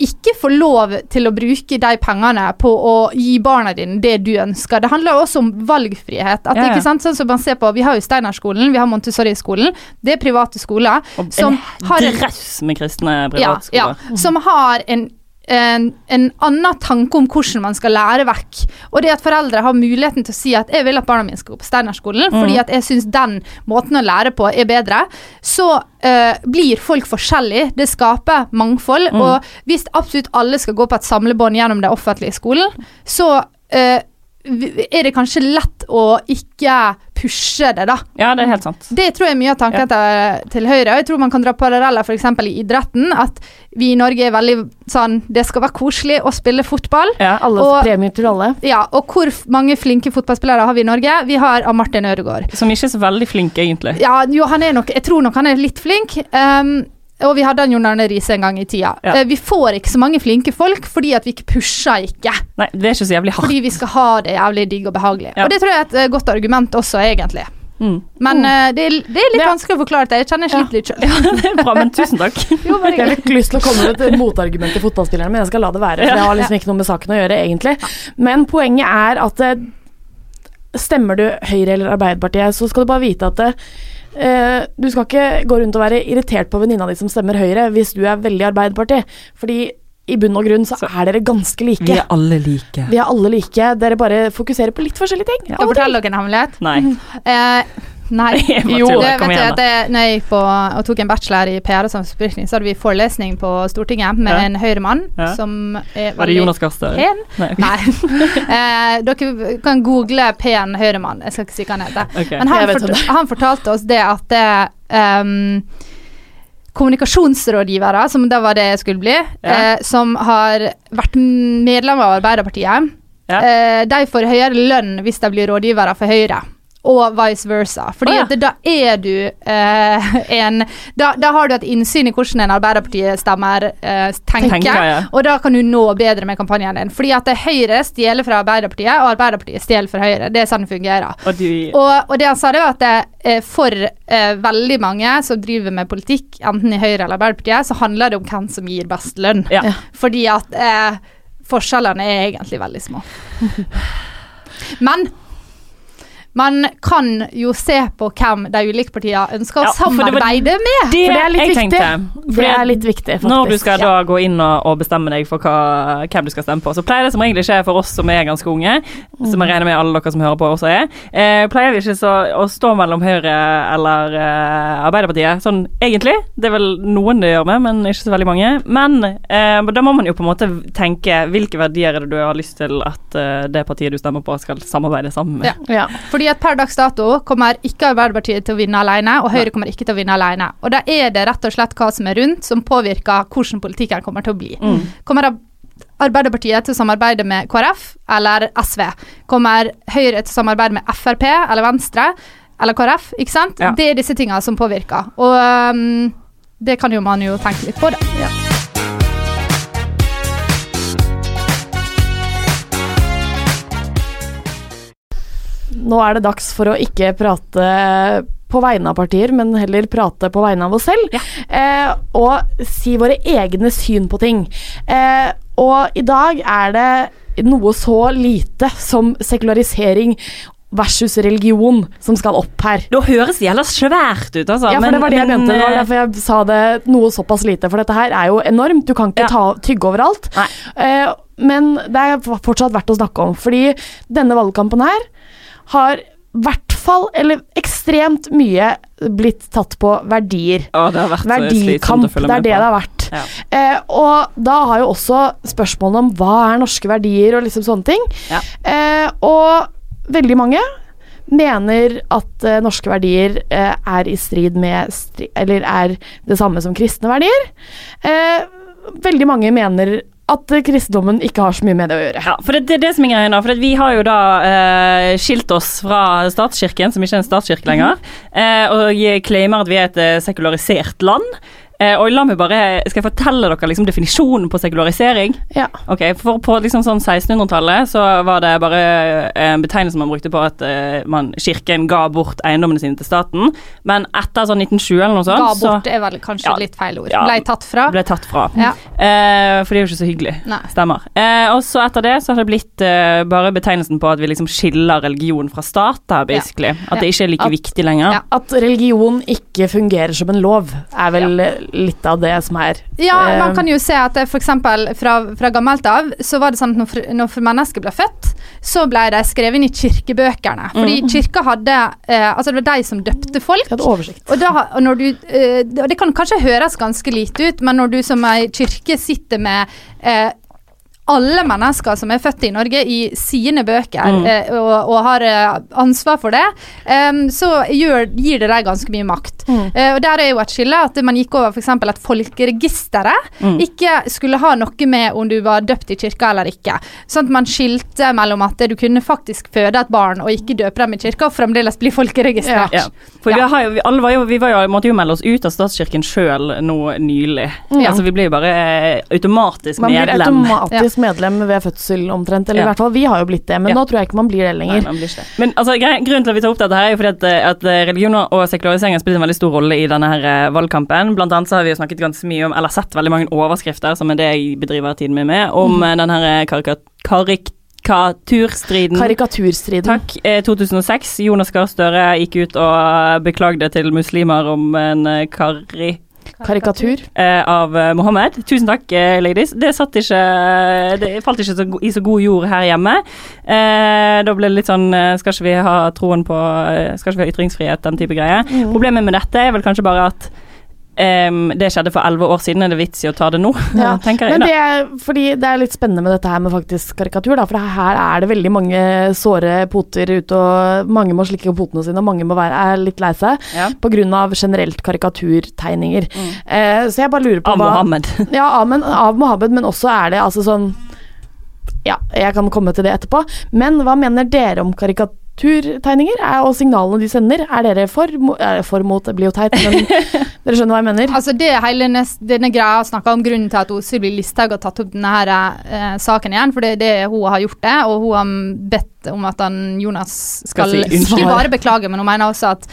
ikke få lov til å bruke de pengene på å gi barna dine det du ønsker. Det handler også om valgfrihet. At, Ja, ja. Sånn som man ser på, Vi har jo Steinerskolen, vi har Montessori-skolen. Det er private skoler Og som en har en med kristne ja, ja, som har en, en, en annen tanke om hvordan man skal lære vekk. Og det at foreldre har muligheten til å si at jeg vil at barna mine skal gå på Steinerskolen, Mm. fordi at jeg syns den måten å lære på er bedre, så uh, blir folk forskjellige. Det skaper mangfold. Mm. Og hvis absolutt alle skal gå på et samlebånd gjennom den offentlige skolen, så eh, er det kanskje lett å ikke pushe det, da. Ja, det er helt sant. Det tror jeg er mye av tanken til, til Høyre. Jeg tror man kan dra paralleller f.eks. i idretten. At vi i Norge er veldig sånn Det skal være koselig å spille fotball. Ja, Alle Og- premier til alle. Ja, og hvor mange flinke fotballspillere har vi i Norge? Vi har av Martin Ødegaard. Som ikke er så veldig flink, egentlig. Ja, jo, han er nok Jeg tror nok han er litt flink. ehm, og vi hadde en Jon Arne Riise en gang i tida. Ja. Eh, vi får ikke så mange flinke folk fordi at vi ikke pusher ikke. Nei, det er ikke så jævlig hardt. Fordi vi skal ha det jævlig digg og behagelig. Ja. Og det tror jeg er et eh, godt argument også, egentlig. Mm. Men uh, det, er, det er litt Ja. vanskelig å forklare det. Jeg kjenner jeg sliter litt sjøl. Ja, det er bra, men tusen takk. Jo, Jeg har litt lyst til å komme med et motargument til fotballspillerne, men jeg skal la det være. For det har liksom ikke noe med saken å gjøre, egentlig. Men poenget er at stemmer du Høyre eller Arbeiderpartiet, så skal du bare vite at eh, du skal ikke gå rundt og være irritert på venninna di som stemmer Høyre, hvis du er veldig Arbeiderparti. Fordi i bunn og grunn så er dere ganske like. alle like. Vi er alle like. Dere bare fokuserer på litt forskjellige ting. Skal jeg fortelle dere en hemmelighet? Nei. Eh, nei. Jo, det Kom vet igjen, jeg at når jeg gikk på og tok en bachelor i PR og samfunnsforskning, så hadde vi forelesning på Stortinget med Ja. en høyremann Ja. som er Var det Jonas Gahr Støre? Nei. Nei. eh, dere kan google pen høyremann. Jeg skal ikke si hva han heter. Okay. Men han, fort, han fortalte oss det at det, um, kommunikasjonsrådgivere, som da var det jeg skulle bli, Ja. eh, som har vært medlem av Arbeiderpartiet, Ja. eh, de får høyere lønn hvis de blir rådgivere for Høyre. Og vice versa. Fordi oh, ja. at da er du eh, en da, da har du et innsyn i hvordan en Arbeiderparti-stemmer eh, tenker, Tenker, ja. og da kan du nå bedre med kampanjen din. Fordi at Høyre stjeler fra Arbeiderpartiet, og Arbeiderpartiet stjeler fra Høyre. Det er sånn det fungerer. Og du Og, og det han sa, det var at det, eh, for eh, veldig mange som driver med politikk, enten i Høyre eller Arbeiderpartiet, så handler det om hvem som gir best lønn. Ja. Fordi at eh, forskjellene er egentlig veldig små. Men man kan jo se på hvem de ulike partiene ønsker å Ja, for det var samarbeide med. Det, For det er litt jeg viktig. tenkte. Det er litt viktig, faktisk. Når du skal da gå inn og, og bestemme deg for hva, hvem du skal stemme på, så pleier det som regel ikke for oss som er ganske unge, som jeg regner med alle dere som hører på også er, eh, pleier vi ikke så, å stå mellom Høyre eller eh, Arbeiderpartiet. Sånn egentlig. Det er vel noen det gjør med, men ikke så veldig mange. Men eh, da må man jo på en måte tenke hvilke verdier er det du har lyst til at eh, det partiet du stemmer på, skal samarbeide sammen med. Ja. Fordi at per dags dato kommer ikke Arbeiderpartiet til å vinne alene, og Høyre kommer ikke til å vinne alene. Og da er det rett og slett hva som er rundt, som påvirker hvordan politikken kommer til å bli. Mm. Kommer Arbeiderpartiet til å samarbeide med KrF eller SV? Kommer Høyre til å samarbeide med Frp eller Venstre eller KrF? Ikke sant? Ja. Det er disse tingene som påvirker. Og um, det kan jo man jo tenke litt på, da. Nå er det dags for å ikke prate på vegne av partier, men heller prate på vegne av oss selv. Eh, og si våre egne syn på ting. Eh, og i dag er det noe så lite som sekularisering versus religion som skal opp her. Da høres det jævla svært ut, altså. Ja, for men- det var det jeg men, mente. Det var eh, derfor jeg sa det noe såpass lite. For dette her er jo enormt. Du kan ikke Ja. ta, tygge overalt. Eh, men det er fortsatt verdt å snakke om. Fordi denne valgkampen her har i hvert fall, eller ekstremt mye, blitt tatt på verdier. Å, det har vært Verdikamp, det er det det har vært. Eh, og da har jo også spørsmålene om hva er norske verdier og liksom sånne ting. Eh, og veldig mange mener at eh, norske verdier eh, er i strid med stri Eller er det samme som kristne verdier. Eh, veldig mange mener at kristendommen ikke har så mye med det å gjøre. Ja, for det, det er det som er greia. For vi har jo da eh, skilt oss fra statskirken, som ikke er en statskirke lenger, eh, og claimer at vi er et eh, sekularisert land. Eh, og la meg bare, Skal jeg fortelle dere liksom definisjonen på sekularisering? Ja. Ok, for På liksom sånn 1600-tallet så var det bare en betegnelse man brukte på at eh, man, kirken ga bort eiendommene sine til staten. Men etter sånn 1920 eller noe sånt Ga så- bort er vel kanskje Ja. litt feil ord. Ja. Ble tatt fra. ble tatt fra. Ja. Eh, for det er jo ikke så hyggelig. Nei. Stemmer. Eh, og så etter det så har det blitt eh, bare betegnelsen på at vi liksom skiller religion fra stat, da, basically. At det ikke er like At- viktig lenger. At religion ikke fungerer som en lov, er vel litt av det som er Ja, eh, man kan jo se at eksempel fra, fra gammelt av så var det sånn at når, når mennesker ble født, så ble de skrevet inn i kirkebøkene. Fordi Mm. kirka hadde eh, Altså det var de som døpte folk. Hadde oversikt. Og, da, og når du eh, det kan kanskje høres ganske lite ut, men når du som ei kirke sitter med eh, alle mennesker som er født i Norge, i sine bøker, Mm. eh, og, og har eh, ansvar for det, em, så gjør, gir det dem ganske mye makt. Eh, og Der er jo et skille at man gikk over f.eks. at folkeregisteret Mm. ikke skulle ha noe med om du var døpt i kirka eller ikke. Sånn at man skilte mellom at du kunne faktisk føde et barn og ikke døpe dem i kirka, og fremdeles bli folkeregistrert. Ja. For vi, har vi, alle var jo, vi var jo, måtte jo melde oss ut av statskirken sjøl nå nylig. Ja. Altså Vi ble jo bare eh, automatisk Man blir medlem. automatisk medlem ved fødsel omtrent, eller Ja. i hvert fall vi har jo blitt det, men Ja. nå tror jeg ikke man blir det lenger. Nei, blir. Men altså, grunnen til at vi tar opp dette her er jo fordi at, eh, at eh, religion og sekularisering har spilt en veldig stor rolle i denne her eh, valgkampen. Blant annet så har vi jo snakket ganske mye om, eller sett veldig mange overskrifter, som er det jeg bedriver tiden min med, om Mm. den her eh, karika- karikaturstriden. Karikaturstriden. Takk. Eh, 2006. Jonas Gahr Støre gikk ut og beklagde til muslimer om en kari... Karikatur. eh, av eh, Mohammed. Tusen takk, eh, ladies. Det satt ikke Det falt ikke så, i så god jord her hjemme. Eh, da ble det litt sånn Skal ikke vi ha troen på Skal ikke vi ha ytringsfrihet, den type greie. Mm. Problemet med dette er vel kanskje bare at em, det skjedde for elleve år siden. Er det vits i å ta det nå? Ja, tenker jeg men det er, fordi det er litt spennende med dette her med faktisk karikatur, da, for her er det veldig mange såre poter ute, og mange må slikke potene sine, og mange må være, er litt lei seg Ja. på av generelt karikaturtegninger. Eh, så jeg bare lurer på Av hva Mohammed. Ja, av, men, av Mohammed, men også er det altså sånn Ja, jeg kan komme til det etterpå, men hva mener dere om karikaturtegninger er, og signalene de sender? Er dere for, for mot, det blir jo teit, men dere skjønner hva jeg mener? Altså det hele denne greia snakka om grunnen til at Sylvi Listhaug har tatt opp denne her, eh, saken igjen, for det er det hun har gjort det, og hun har bedt om at han Jonas skal, Skal si bare beklage, men hun mener også at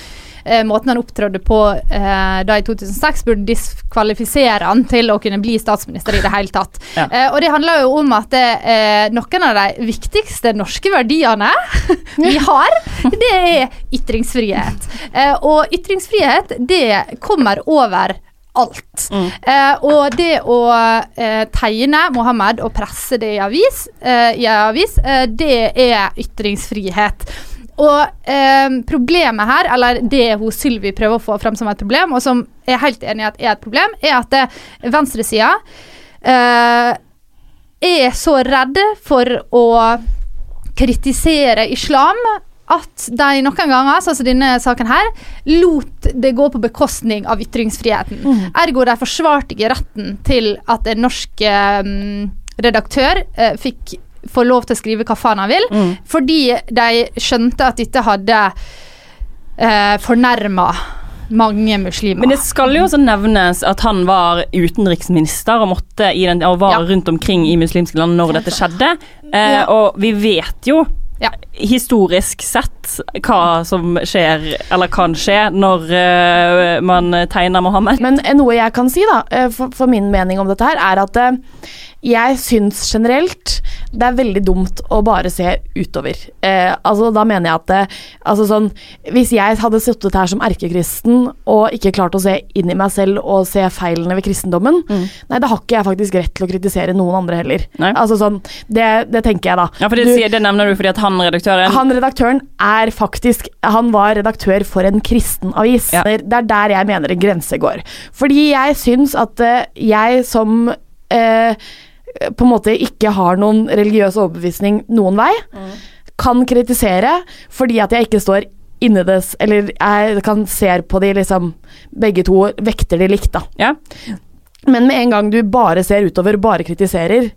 eh, måten han opptrådte på eh, da i 2006, burde diskvalifisere han til å kunne bli statsminister i det hele tatt. Ja. Eh, og det handler jo om at eh, noen av de viktigste norske verdiene vi har, det er ytringsfrihet. Eh, og ytringsfrihet, det kommer over alt. Eh, og det å eh, tegne Mohammed og presse det i avis, eh, i avis eh, det er ytringsfrihet. Og eh, problemet her, eller det hun Sylvi prøver å få fram som et problem, og som jeg er helt enig i at er et problem, er at eh, venstresida eh, er så redde for å kritisere islam at de noen ganger, sånn som denne saken her, lot det gå på bekostning av ytringsfriheten. Ergo de forsvarte ikke retten til at en norsk eh, redaktør eh, fikk få lov til å skrive hva faen han vil, fordi de skjønte at dette hadde eh, fornærma mange muslimer. Men det skal jo også nevnes at han var utenriksminister og, måtte i den, og var rundt omkring i muslimske land når dette skjedde. Eh, Ja. Og vi vet jo historisk sett hva som skjer, eller kan skje, når uh, man tegner Mohammed. Men eh, noe jeg kan si, da, eh, for, for min mening om dette her, er at eh, jeg syns generelt det er veldig dumt å bare se utover. Eh, altså, da mener jeg at det, altså sånn, Hvis jeg hadde sittet her som erkekristen og ikke klart å se inn i meg selv og se feilene ved kristendommen, nei, da har ikke jeg faktisk rett til å kritisere noen andre heller. Altså sånn, det, det tenker jeg da. Ja, for det, Du- sier- det nevner du fordi at han redaktøren Han redaktøren er faktisk Han var redaktør for en kristen avis. Ja. Det er der jeg mener en grense går. Fordi jeg syns at eh, jeg som eh, på en måte ikke har noen religiøs overbevisning noen vei, kan kritisere fordi at jeg ikke står inni det Eller jeg kan se på de liksom Begge to vekter de likt, da. Ja. Men med en gang du bare ser utover, bare kritiserer,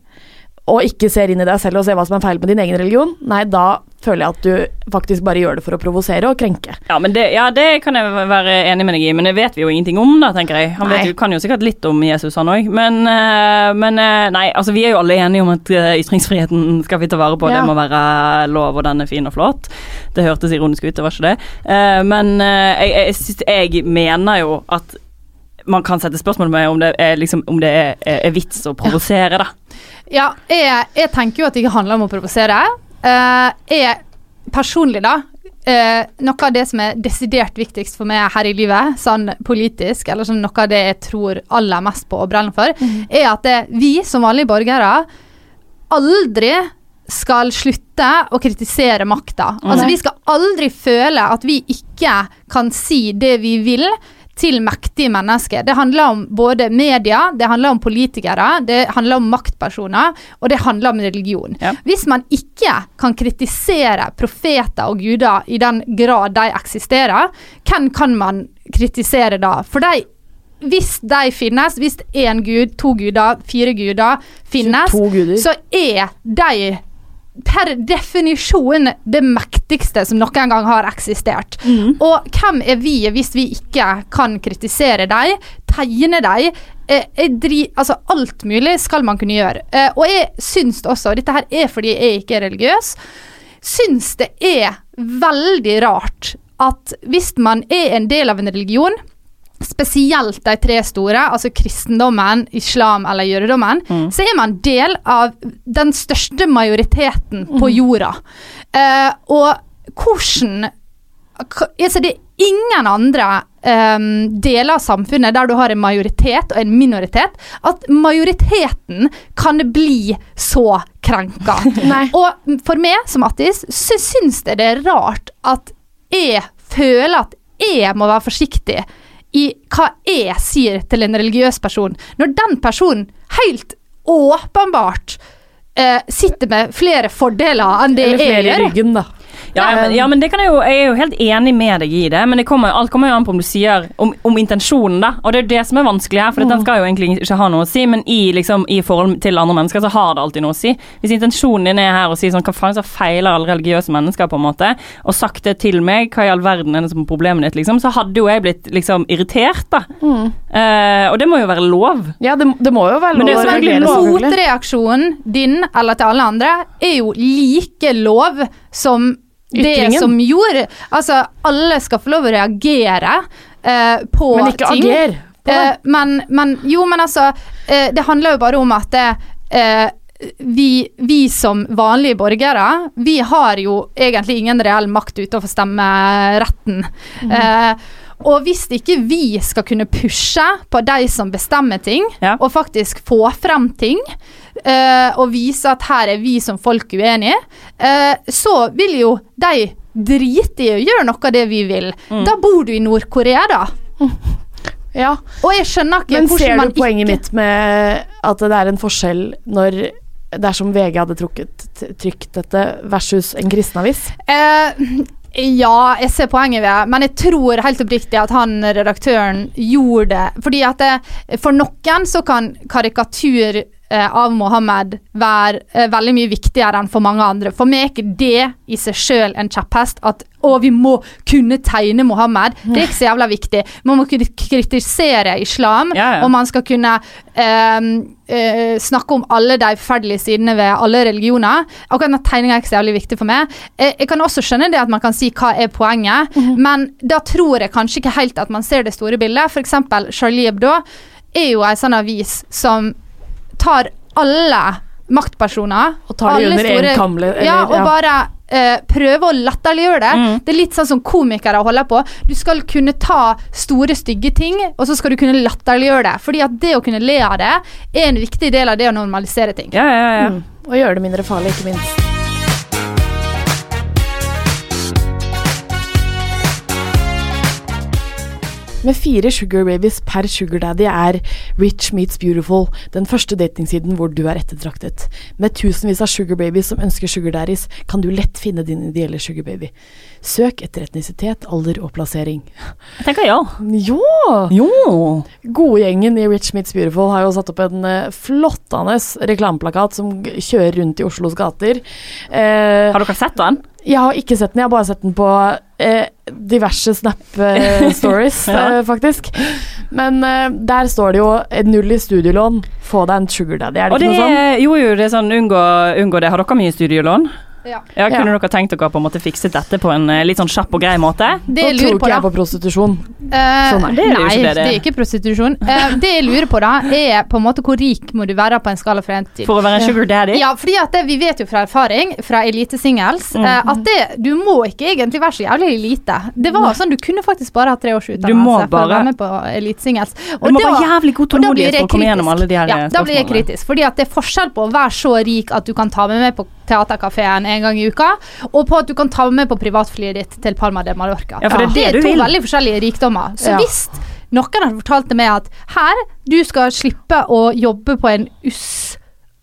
og ikke ser inn i deg selv og ser hva som er feil med din egen religion, nei, da føler jeg at du faktisk bare gjør det for å provosere og krenke. Ja, men det, ja, det kan jeg være enig med deg i, men det vet vi jo ingenting om, da, tenker jeg. Han vet kan jo sikkert litt om Jesus, han òg. Men, eh, men eh, nei, altså vi er jo alle enige om at eh, ytringsfriheten skal vi ta vare på, Ja. det må være lov, og den er fin og flott. Det hørtes ironisk ut, det var ikke det. Men jeg, jeg, syns- jeg mener jo at man kan sette spørsmål med om det er, liksom, om det er, er vits å provosere, da. Ja, jeg, jeg tenker jo at det ikke handler om å provosere. Eh, jeg personlig, da eh, Noe av det som er desidert viktigst for meg her i livet, sånn politisk, eller sånn noe av det jeg tror aller mest på og brenner for, er at det, vi som vanlige borgere aldri skal slutte å kritisere makta. Altså, vi skal aldri føle at vi ikke kan si det vi vil til mektige mennesker. Det handler om både media, det handler om politikere, det handler om maktpersoner, og det handler om religion. Ja. Hvis man ikke kan kritisere profeter og guder i den grad de eksisterer, hvem kan man kritisere da? For de hvis de finnes, hvis én gud, to guder, fire guder finnes, så er de per definisjon det mektigste som noen gang har eksistert. Og hvem er vi hvis vi ikke kan kritisere dem, tegne dem? Eh, dri, altså alt mulig skal man kunne gjøre. Eh, og jeg syns også, og dette her er fordi jeg ikke er religiøs, syns det er veldig rart at hvis man er en del av en religion spesielt de tre store, altså kristendommen, islam eller jødedommen, så er man del av den største majoriteten på jorda. Uh, og hvordan altså Det er ingen andre um, deler av samfunnet der du har en majoritet og en minoritet, at majoriteten kan bli så krenka. Og for meg som ateist, så syns jeg det er rart at jeg føler at jeg må være forsiktig i hva jeg sier til en religiøs person, når den personen helt åpenbart eh, sitter med flere fordeler enn det Eller flere i ryggen, da. Ja, men, ja, men det kan jeg, jo, jeg er jo helt enig med deg i det, men det kommer, alt kommer jo an på om du sier om, om intensjonen, da. Og det er jo det som er vanskelig her, for den skal jo egentlig ikke ha noe å si, men i, liksom, i forhold til andre mennesker så har det alltid noe å si. Hvis intensjonen din er her å si sånn hva faen så feiler alle religiøse mennesker, på en måte, og sagt det til meg, hva i all verden er det som er problemet ditt, liksom, så hadde jo jeg blitt liksom irritert, da. Eh, og det må jo være lov. Ja, det, det må jo være lov. Men det er lov å selvfølgelig lov. Motreaksjonen din eller til alle andre er jo like lov som det som gjorde Altså, alle skal få lov å reagere eh, på Men ikke ting. på det. Eh, men, men jo, men altså eh, Det handler jo bare om at eh, vi, vi som vanlige borgere, vi har jo egentlig ingen reell makt utenfor stemmeretten. Mm. Eh, og hvis ikke vi skal kunne pushe på de som bestemmer ting, Ja. og faktisk få frem ting, uh, og vise at her er vi som folk uenige, uh, så vil jo de drite i å gjøre noe av det vi vil. Mm. Da bor du i Nord-Korea, da. Ja, Og jeg skjønner ikke Men hvordan ser man du poenget mitt med at det er en forskjell når dersom VG hadde trukket, trykt dette versus en kristenavis? Eh, ja, jeg ser poenget ved det, men jeg tror helt oppriktig at han redaktøren gjorde det. Fordi at det, for noen så kan karikatur eh, av Mohammed være eh, veldig mye viktigere enn for mange andre. For meg er ikke det i seg sjøl en kjepphest at å, vi må kunne tegne Mohammed. Det er ikke så jævla viktig. Man må kunne kritisere islam, Ja, ja. og man skal kunne eh, eh, snakke om alle de forferdelige sidene ved alle religioner. Akkurat den tegninga er ikke så jævlig viktig for meg. Eh, jeg kan også skjønne det at man kan si hva er poenget, men da tror jeg kanskje ikke helt at man ser det store bildet. Eksempel Charlie Hebdo er jo ei sånn avis som tar alle maktpersoner Og tar de under en kamle. eller- Ja, og ja. bare eh, prøve å latterliggjøre det. Mm. Det er litt sånn som komikere holder på. Du skal kunne ta store, stygge ting, og så skal du kunne latterliggjøre det. Fordi at det å kunne le av det er en viktig del av det å normalisere ting. Ja, ja, ja. Mm. Og gjøre det mindre farlig, ikke minst. Med fire sugar babies per sugar daddy er Rich Meets Beautiful den første datingsiden hvor du er ettertraktet. Med tusenvis av sugar babies som ønsker sugar daddies, kan du lett finne din ideelle sugar baby. Søk etter etnisitet, alder og plassering. Jeg tenker ja. Jo! Jo. Godgjengen i Rich Meets Beautiful har jo satt opp en uh, flottende reklameplakat som kjører rundt i Oslos gater. Eh, Har dere sett den? jeg har ikke sett den, jeg har bare sett den på eh, diverse Snap-stories, Ja. eh, faktisk. Men eh, der står det jo eh, null i studielån, få deg en sugar daddy, er det det ikke noe er, jo, jo, det er sånn unngå, unngå det. Har dere mye studielån? Ja. Ja, kunne Ja. dere tenkt dere på en måte fikset dette på en eh, litt sånn kjapp og grei måte? Det jeg tror lurer ikke da. jeg på prostitusjon. Uh, Sånn er det. Det er Nei, ikke det det det er. ikke prostitusjon. Uh, det jeg lurer på, da, er på en måte hvor rik må du være på en skala fra 1 til For å være en sugar daddy? Ja, fordi at det, vi vet jo fra erfaring fra Elite Singles eh, at det, du må ikke egentlig være så jævlig elite. Det var sånn, Du kunne faktisk bare ha tre års utdannelse for å være med på elitesingles. Du må være jævlig god og tålmodighet for å komme gjennom alle de her ja, Da blir jeg kritisk. Fordi at det er forskjell på å være så rik at du kan ta med meg på Theatercaféen en gang i uka, og på at du kan ta med på privatflyet ditt til Palma de Mallorca. Ja, det det er to vil. veldig forskjellige rikdommer. Så hvis noen hadde fortalt til meg at her, du skal slippe å jobbe på en us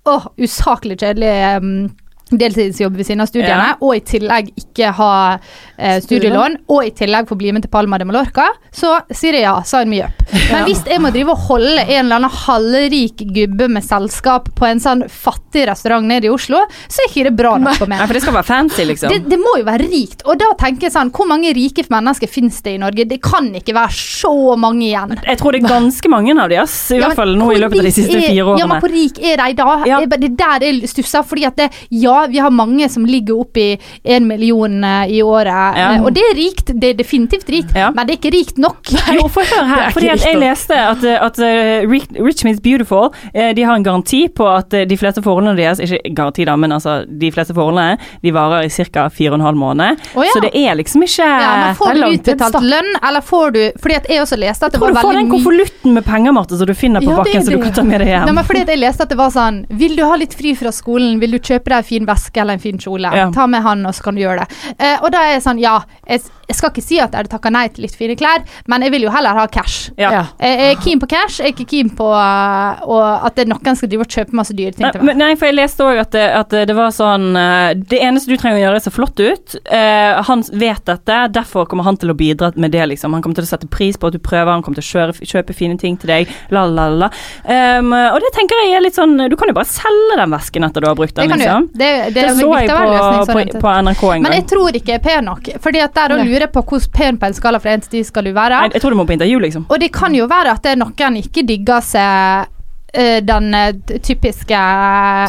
åh, usaklig kjedelig um, deltidsjobb ved siden av studiene, Ja. og i tillegg ikke ha eh, studielån, og i tillegg få bli med til Palma de Mallorca, så sier jeg ja, sign me up. Men hvis jeg må drive og holde en eller annen halvrik gubbe med selskap på en sånn fattig restaurant nede i Oslo, så er ikke det bra nok for meg. Nei, for det skal være fancy, liksom. Det, det må jo være rikt. Og da tenker jeg sånn, hvor mange rike mennesker finnes det i Norge? Det kan ikke være så mange igjen. Jeg tror det er ganske mange av de, ass. I Ja, hvert fall nå i løpet av de siste fire Ja, men hvor rik er de da? Ja. Det er der jeg stusser. Fordi at det, ja, vi har mange som ligger oppi en million eh, i året. Ja. eh, Og det er rikt. Det er definitivt rikt. Ja. Men det er ikke rikt nok. Jo, høre her. for Fordi jeg leste at, at uh, Rich Means Beautiful eh, De har en garanti på at eh, de fleste forholdene deres Ikke garanti, da, men altså de fleste forholdene De varer i ca. fire og en halv måned. Å, ja. Så det er liksom ikke Ja, men får du utbetalt lønn, eller får du Fordi at jeg også leste at det Tror var du får veldig den mye konvolutten med penger, Marte, som du finner på Ja, bakken, så du kan ta med deg Nei, hjem? men fordi at jeg leste at det var sånn Vil du ha litt fri fra skolen? Vil du kjøpe deg fin veske eller en fin kjole? Ja. Ta med han, og så kan du gjøre det. Eh, og da er jeg sånn, ja, jeg, jeg skal ikke si at jeg hadde takka nei til litt fine klær, men jeg vil jo heller ha cash. Ja. Ja. Jeg jeg er keen på cash, jeg er ikke keen på uh, og at det er noen skal drive og kjøpe masse dyre ting Nei, til meg. nei, for jeg leste òg at, det- at det var sånn eh, Det eneste du trenger å gjøre, er så flott ut. Uh, han vet dette, derfor kommer han til å bidra med det, liksom. Han kommer til å sette pris på at du prøver, han kommer til å kjøre, kjøpe fine ting til deg, la, la, la. Um, og det tenker jeg er litt sånn Du kan jo bare selge den vesken etter du har brukt Det den, kan du liksom. Det, det, Det så jeg på, på, på NRK en gang. Men jeg tror ikke jeg er pen nok. Fordi at der å lure på hvor pen på en skala fra 1 til 10 skal du være. Nei, jeg tror du må på intervju, liksom. Og det kan jo være at det er noen ikke digger seg den eh, typiske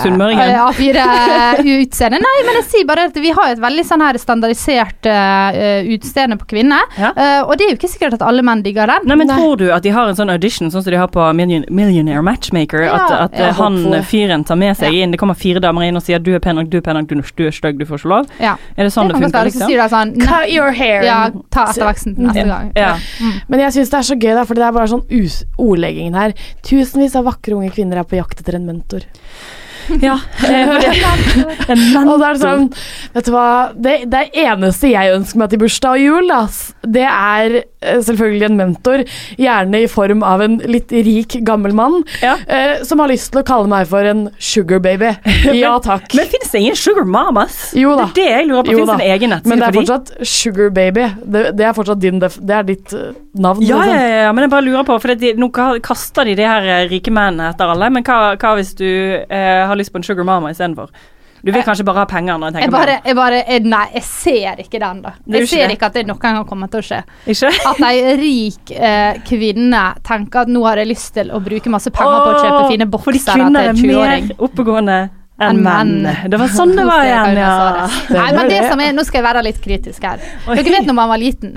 Sunnmøringen? uh, A4-utseendet. Nei, men jeg sier bare at vi har et veldig sånn her standardisert uh, utseende på kvinner. Ja. Uh, og det er jo ikke sikkert at alle menn digger den. Nei, men Tror du at de har en sånn audition sånn som de har på Million, Millionaire Matchmaker? Ja, at at eh, han fyren tar med seg inn Det kommer fire damer inn og sier 'du er pen nok, du er pen nok, du, er stygg, du får ikke lov'? Ja. Er det sånn det, det funker? Liksom? Så sier de sånn Cut your hair. Ja, ta etterveksten neste gang. Ja. Men jeg syns det er så gøy, da, for det er bare sånn ordleggingen her. Tusenvis av vakre unge kvinner er på jakt etter en mentor. ja. en mentor. En Og det er sånn Vet du hva, det, det eneste jeg ønsker meg til bursdag og jul, da, det er selvfølgelig en mentor. Gjerne i form av en litt rik, gammel mann Ja. eh, som har lyst til å kalle meg for en sugar baby. Ja takk. Men finnes det ingen Sugar Mamas? Jo da. Det er det jeg lurer på. Fins en egen nettside Men det er de? fortsatt sugar baby. Det, det er fortsatt din Det er ditt eh, navn. Ja, ja, liksom. ja, men jeg bare lurer på, for de, nå kaster de de her eh, rike mennene etter alle, men hva, hva hvis du eh, har lyst på en Sugar Mama istedenfor? Du vil kanskje bare ha penger når jeg Jeg tenker bare, meg jeg bare jeg, Nei, jeg ser ikke den, da. Er Jeg ikke ser det. ikke at det noen gang kommer til å skje. Ikke? At ei rik eh, kvinne tenker at nå har jeg lyst til å bruke masse penger på å kjøpe fine Fordi boksere kvinner til er en 20-åring. mer oppegående enn Enn menn. menn. Det var sånn det var igjen, ja. Nei, men det som er, Nå skal jeg være litt kritisk her. Dere vet når man var liten,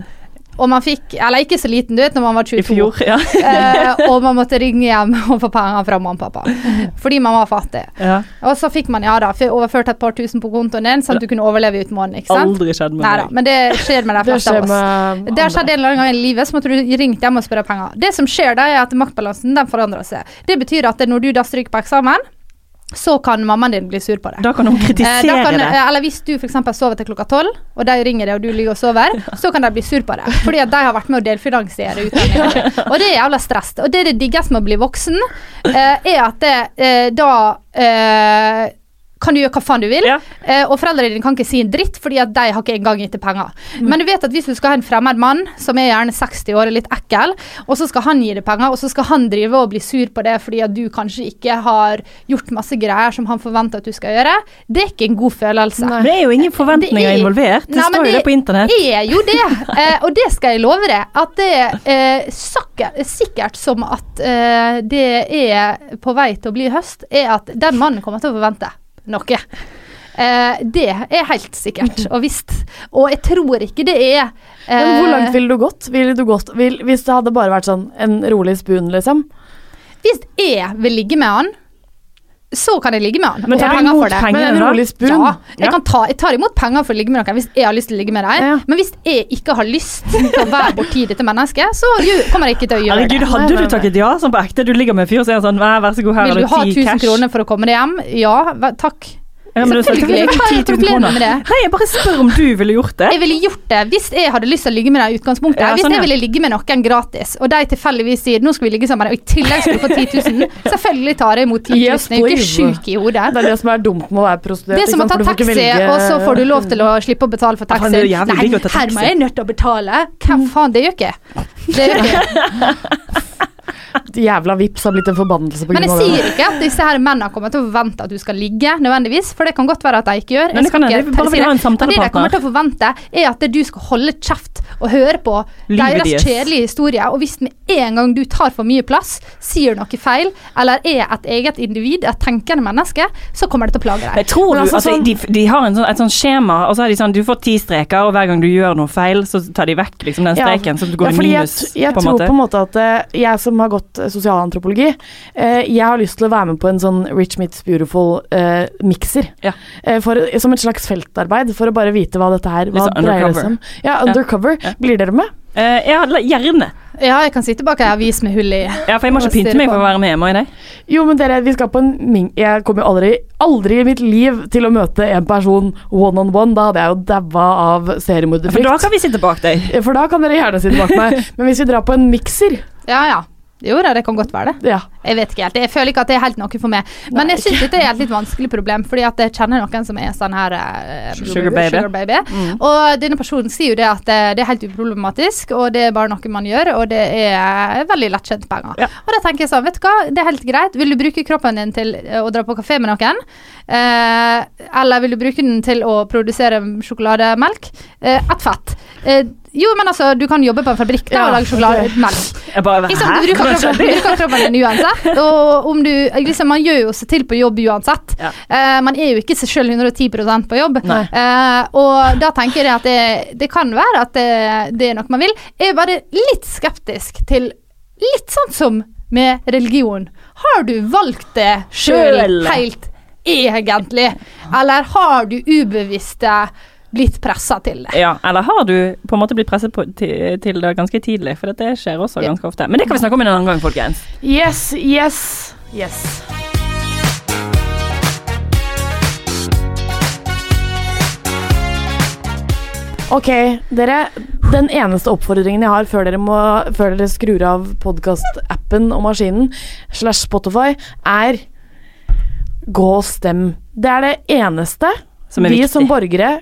og man fikk Eller ikke så liten, du vet når man var 22. I fjor, ja. eh, og man måtte ringe hjem og få penger fra mamma og pappa. Fordi man var fattig. ja. Og så fikk man ja da, overført et par tusen på kontoen din, sånn at du kunne overleve ut måneden. ikke sant? Aldri skjedd med Neida, meg. men det skjer med de Det fleste av oss. med Det har skjedd en eller annen gang i livet, så måtte du ringt hjem og spørre penger. Det som skjer da, er at maktbalansen den forandrer seg. Det betyr at når du da stryker på eksamen, så kan mammaen din bli sur på det. Da kan hun kritisere Eh, kan, det. eh, Eller hvis du f.eks. sover til klokka tolv, og de ringer deg og du ligger og sover, så kan de bli sur på det. Fordi at de har vært med å delfinansiere utdanningen. Og det er jævla stress. Og det det digges med å bli voksen, eh, er at det, eh, da kan du gjøre hva faen du vil, eh, og foreldrene dine kan ikke si en dritt, fordi at de har ikke engang gitt deg penger. Men du vet at hvis du skal ha en fremmed mann, som er gjerne 60 år og litt ekkel, og så skal han gi deg penger, og så skal han drive og bli sur på det fordi at du kanskje ikke har gjort masse greier som han forventer at du skal gjøre, det er ikke en god følelse. Men det er jo ingen forventninger Det er- involvert. Det Nei, står jo det på internett. Det er jo det, eh, og det skal jeg love deg. At det er eh, sakker, sikkert som at eh, det er på vei til å bli høst, er at den mannen kommer til å forvente noe. Eh, det er helt sikkert og visst. Og jeg tror ikke det er eh, Men hvor langt ville du gått? Ville du gått vil, hvis det hadde bare vært sånn en rolig spoon, liksom? Hvis jeg vil ligge med han, så kan jeg ligge med han. Men tar du penger imot for det. Penger? Ja, jeg, Ja. kan ta, jeg tar imot penger for å ligge med noen hvis jeg har lyst til å ligge med deg. Men hvis jeg ikke har lyst til å være borti dette mennesket, så kommer jeg ikke til å gjøre Herregud, det. hadde du takket ja sånn på ekte? Du ligger med en fyr og sier sånn Vær så god, her Vil er du det ha ti 1000 kroner for å komme deg hjem? Ja, takk. Ja, men du sa Selvfølgelig. selvfølgelig Hva er 10 000 problemet kroner. med det? Nei, jeg bare spør om du ville gjort det. Jeg ville gjort det hvis jeg hadde lyst til å ligge med deg i utgangspunktet. Ja, hvis sånn, jeg ja. ville ligge med noen gratis, og de tilfeldigvis sier nå skal vi ligge sammen, og i tillegg skal du få 10 000, selvfølgelig tar jeg imot 10 000. Jeg er jo ikke sjuk i hodet. Det er det som er dumt med å være prostituert. Det er som å ta ikke taxi, velge- og så får du lov til å slippe å betale for taxi. Nei, her må jeg nødt til å betale. Hvem faen, det gjør ikke jeg. Det gjør ikke jeg. Jævla vips har blitt en forbannelse på Men grunn jeg av det. sier ikke at disse her mennene kommer til å forvente at du skal ligge, nødvendigvis, for det kan godt være at de ikke gjør. Men Jeg det kan skal ikke bare si en det. Men det de kommer til å forvente, er at du skal holde kjeft og høre på Livet deres kjedelige historier. Og hvis med en gang du tar for mye plass, sier noe feil, eller er et eget individ, et tenkende menneske, så kommer det til å plage deg. Jeg tror Men du altså, sånn- de, de har en sånn, et sånt skjema, og så er de sånn Du får ti streker, og hver gang du gjør noe feil, så tar de vekk liksom den Ja. streken, så du går Ja, i minus. Jeg, jeg på en tror på en måte at eh, jeg som har gått eh, sosialantropologi, eh, jeg har lyst til å være med på en sånn Rich Meets Beautiful-mikser. for, som et slags feltarbeid, for å bare vite hva dette her hva sånn dreier seg om. Ja, undercover. Blir dere med? Uh, ja, gjerne. Ja, jeg kan sitte bak ei avis med hull i. Ja, for jeg må ikke pynte meg for å være med, må jeg det? Jo, men dere, vi skal på en ming... Jeg kommer jo aldri, aldri i mitt liv til å møte en person one on one. Da hadde jeg jo daua av seriemorderfrykt. For da kan vi sitte bak deg. For da kan dere gjerne sitte bak meg. Men hvis vi drar på en mikser Ja, ja. Jo da, det kan godt være det. Ja. Jeg vet ikke helt. Jeg føler ikke at det er helt noe for meg. Men jeg syns dette er et litt vanskelig problem, fordi at jeg kjenner noen som er sånn her eh, Sugar baby. sugar baby. Mm. Og denne personen sier jo det at det, det er helt uproblematisk, og det er bare noe man gjør, og det er veldig lettkjent penger. Og da tenker jeg sånn, vet du hva, det er helt greit. Vil du bruke kroppen din til eh, å dra på kafé med noen? Eh, eller vil du bruke den til å produsere sjokolademelk? Eh, et fett. Eh, jo, men altså, du kan jobbe på en fabrikk da, Ja, og lage sjokolademelk. Liksom? Du bruker kroppen, bruker kroppen din uansett. Og om du, liksom, man gjør jo seg til på jobb uansett. Eh, man er jo ikke seg sjøl 110 på jobb. Eh, og da tenker jeg at det, det kan være at det, det er noe man vil. Jeg er bare litt skeptisk til Litt sånn som med religion. Har du valgt det sjøl helt egentlig? Eller har du ubevisste blitt pressa til det? Ja, eller har du på en måte blitt presset på, til, til det ganske tidlig? For det skjer også ganske ofte. Men det kan vi snakke om en annen gang, folkens. Yes, yes, yes. Ok, dere. Den eneste oppfordringen jeg har før dere, må, før dere skrur av podkastappen og maskinen slash Spotify, er gå og stem. Det er det eneste Som er vi viktig. som borgere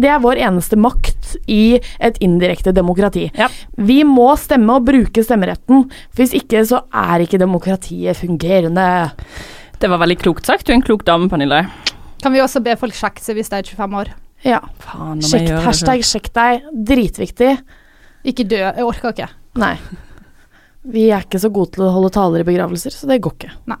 det er vår eneste makt i et indirekte demokrati. Vi må stemme og bruke stemmeretten. Hvis ikke så er ikke demokratiet fungerende. Det var veldig klokt sagt. Du er en klok dame, Pernille. Kan vi også be folk sjekke seg hvis de er 25 år? Ja. Faen, Sjekk, hashtag sjekk deg. Dritviktig. Ikke dø. Jeg orker ikke. Nei. Vi er ikke så gode til å holde taler i begravelser, så det går ikke. Nei.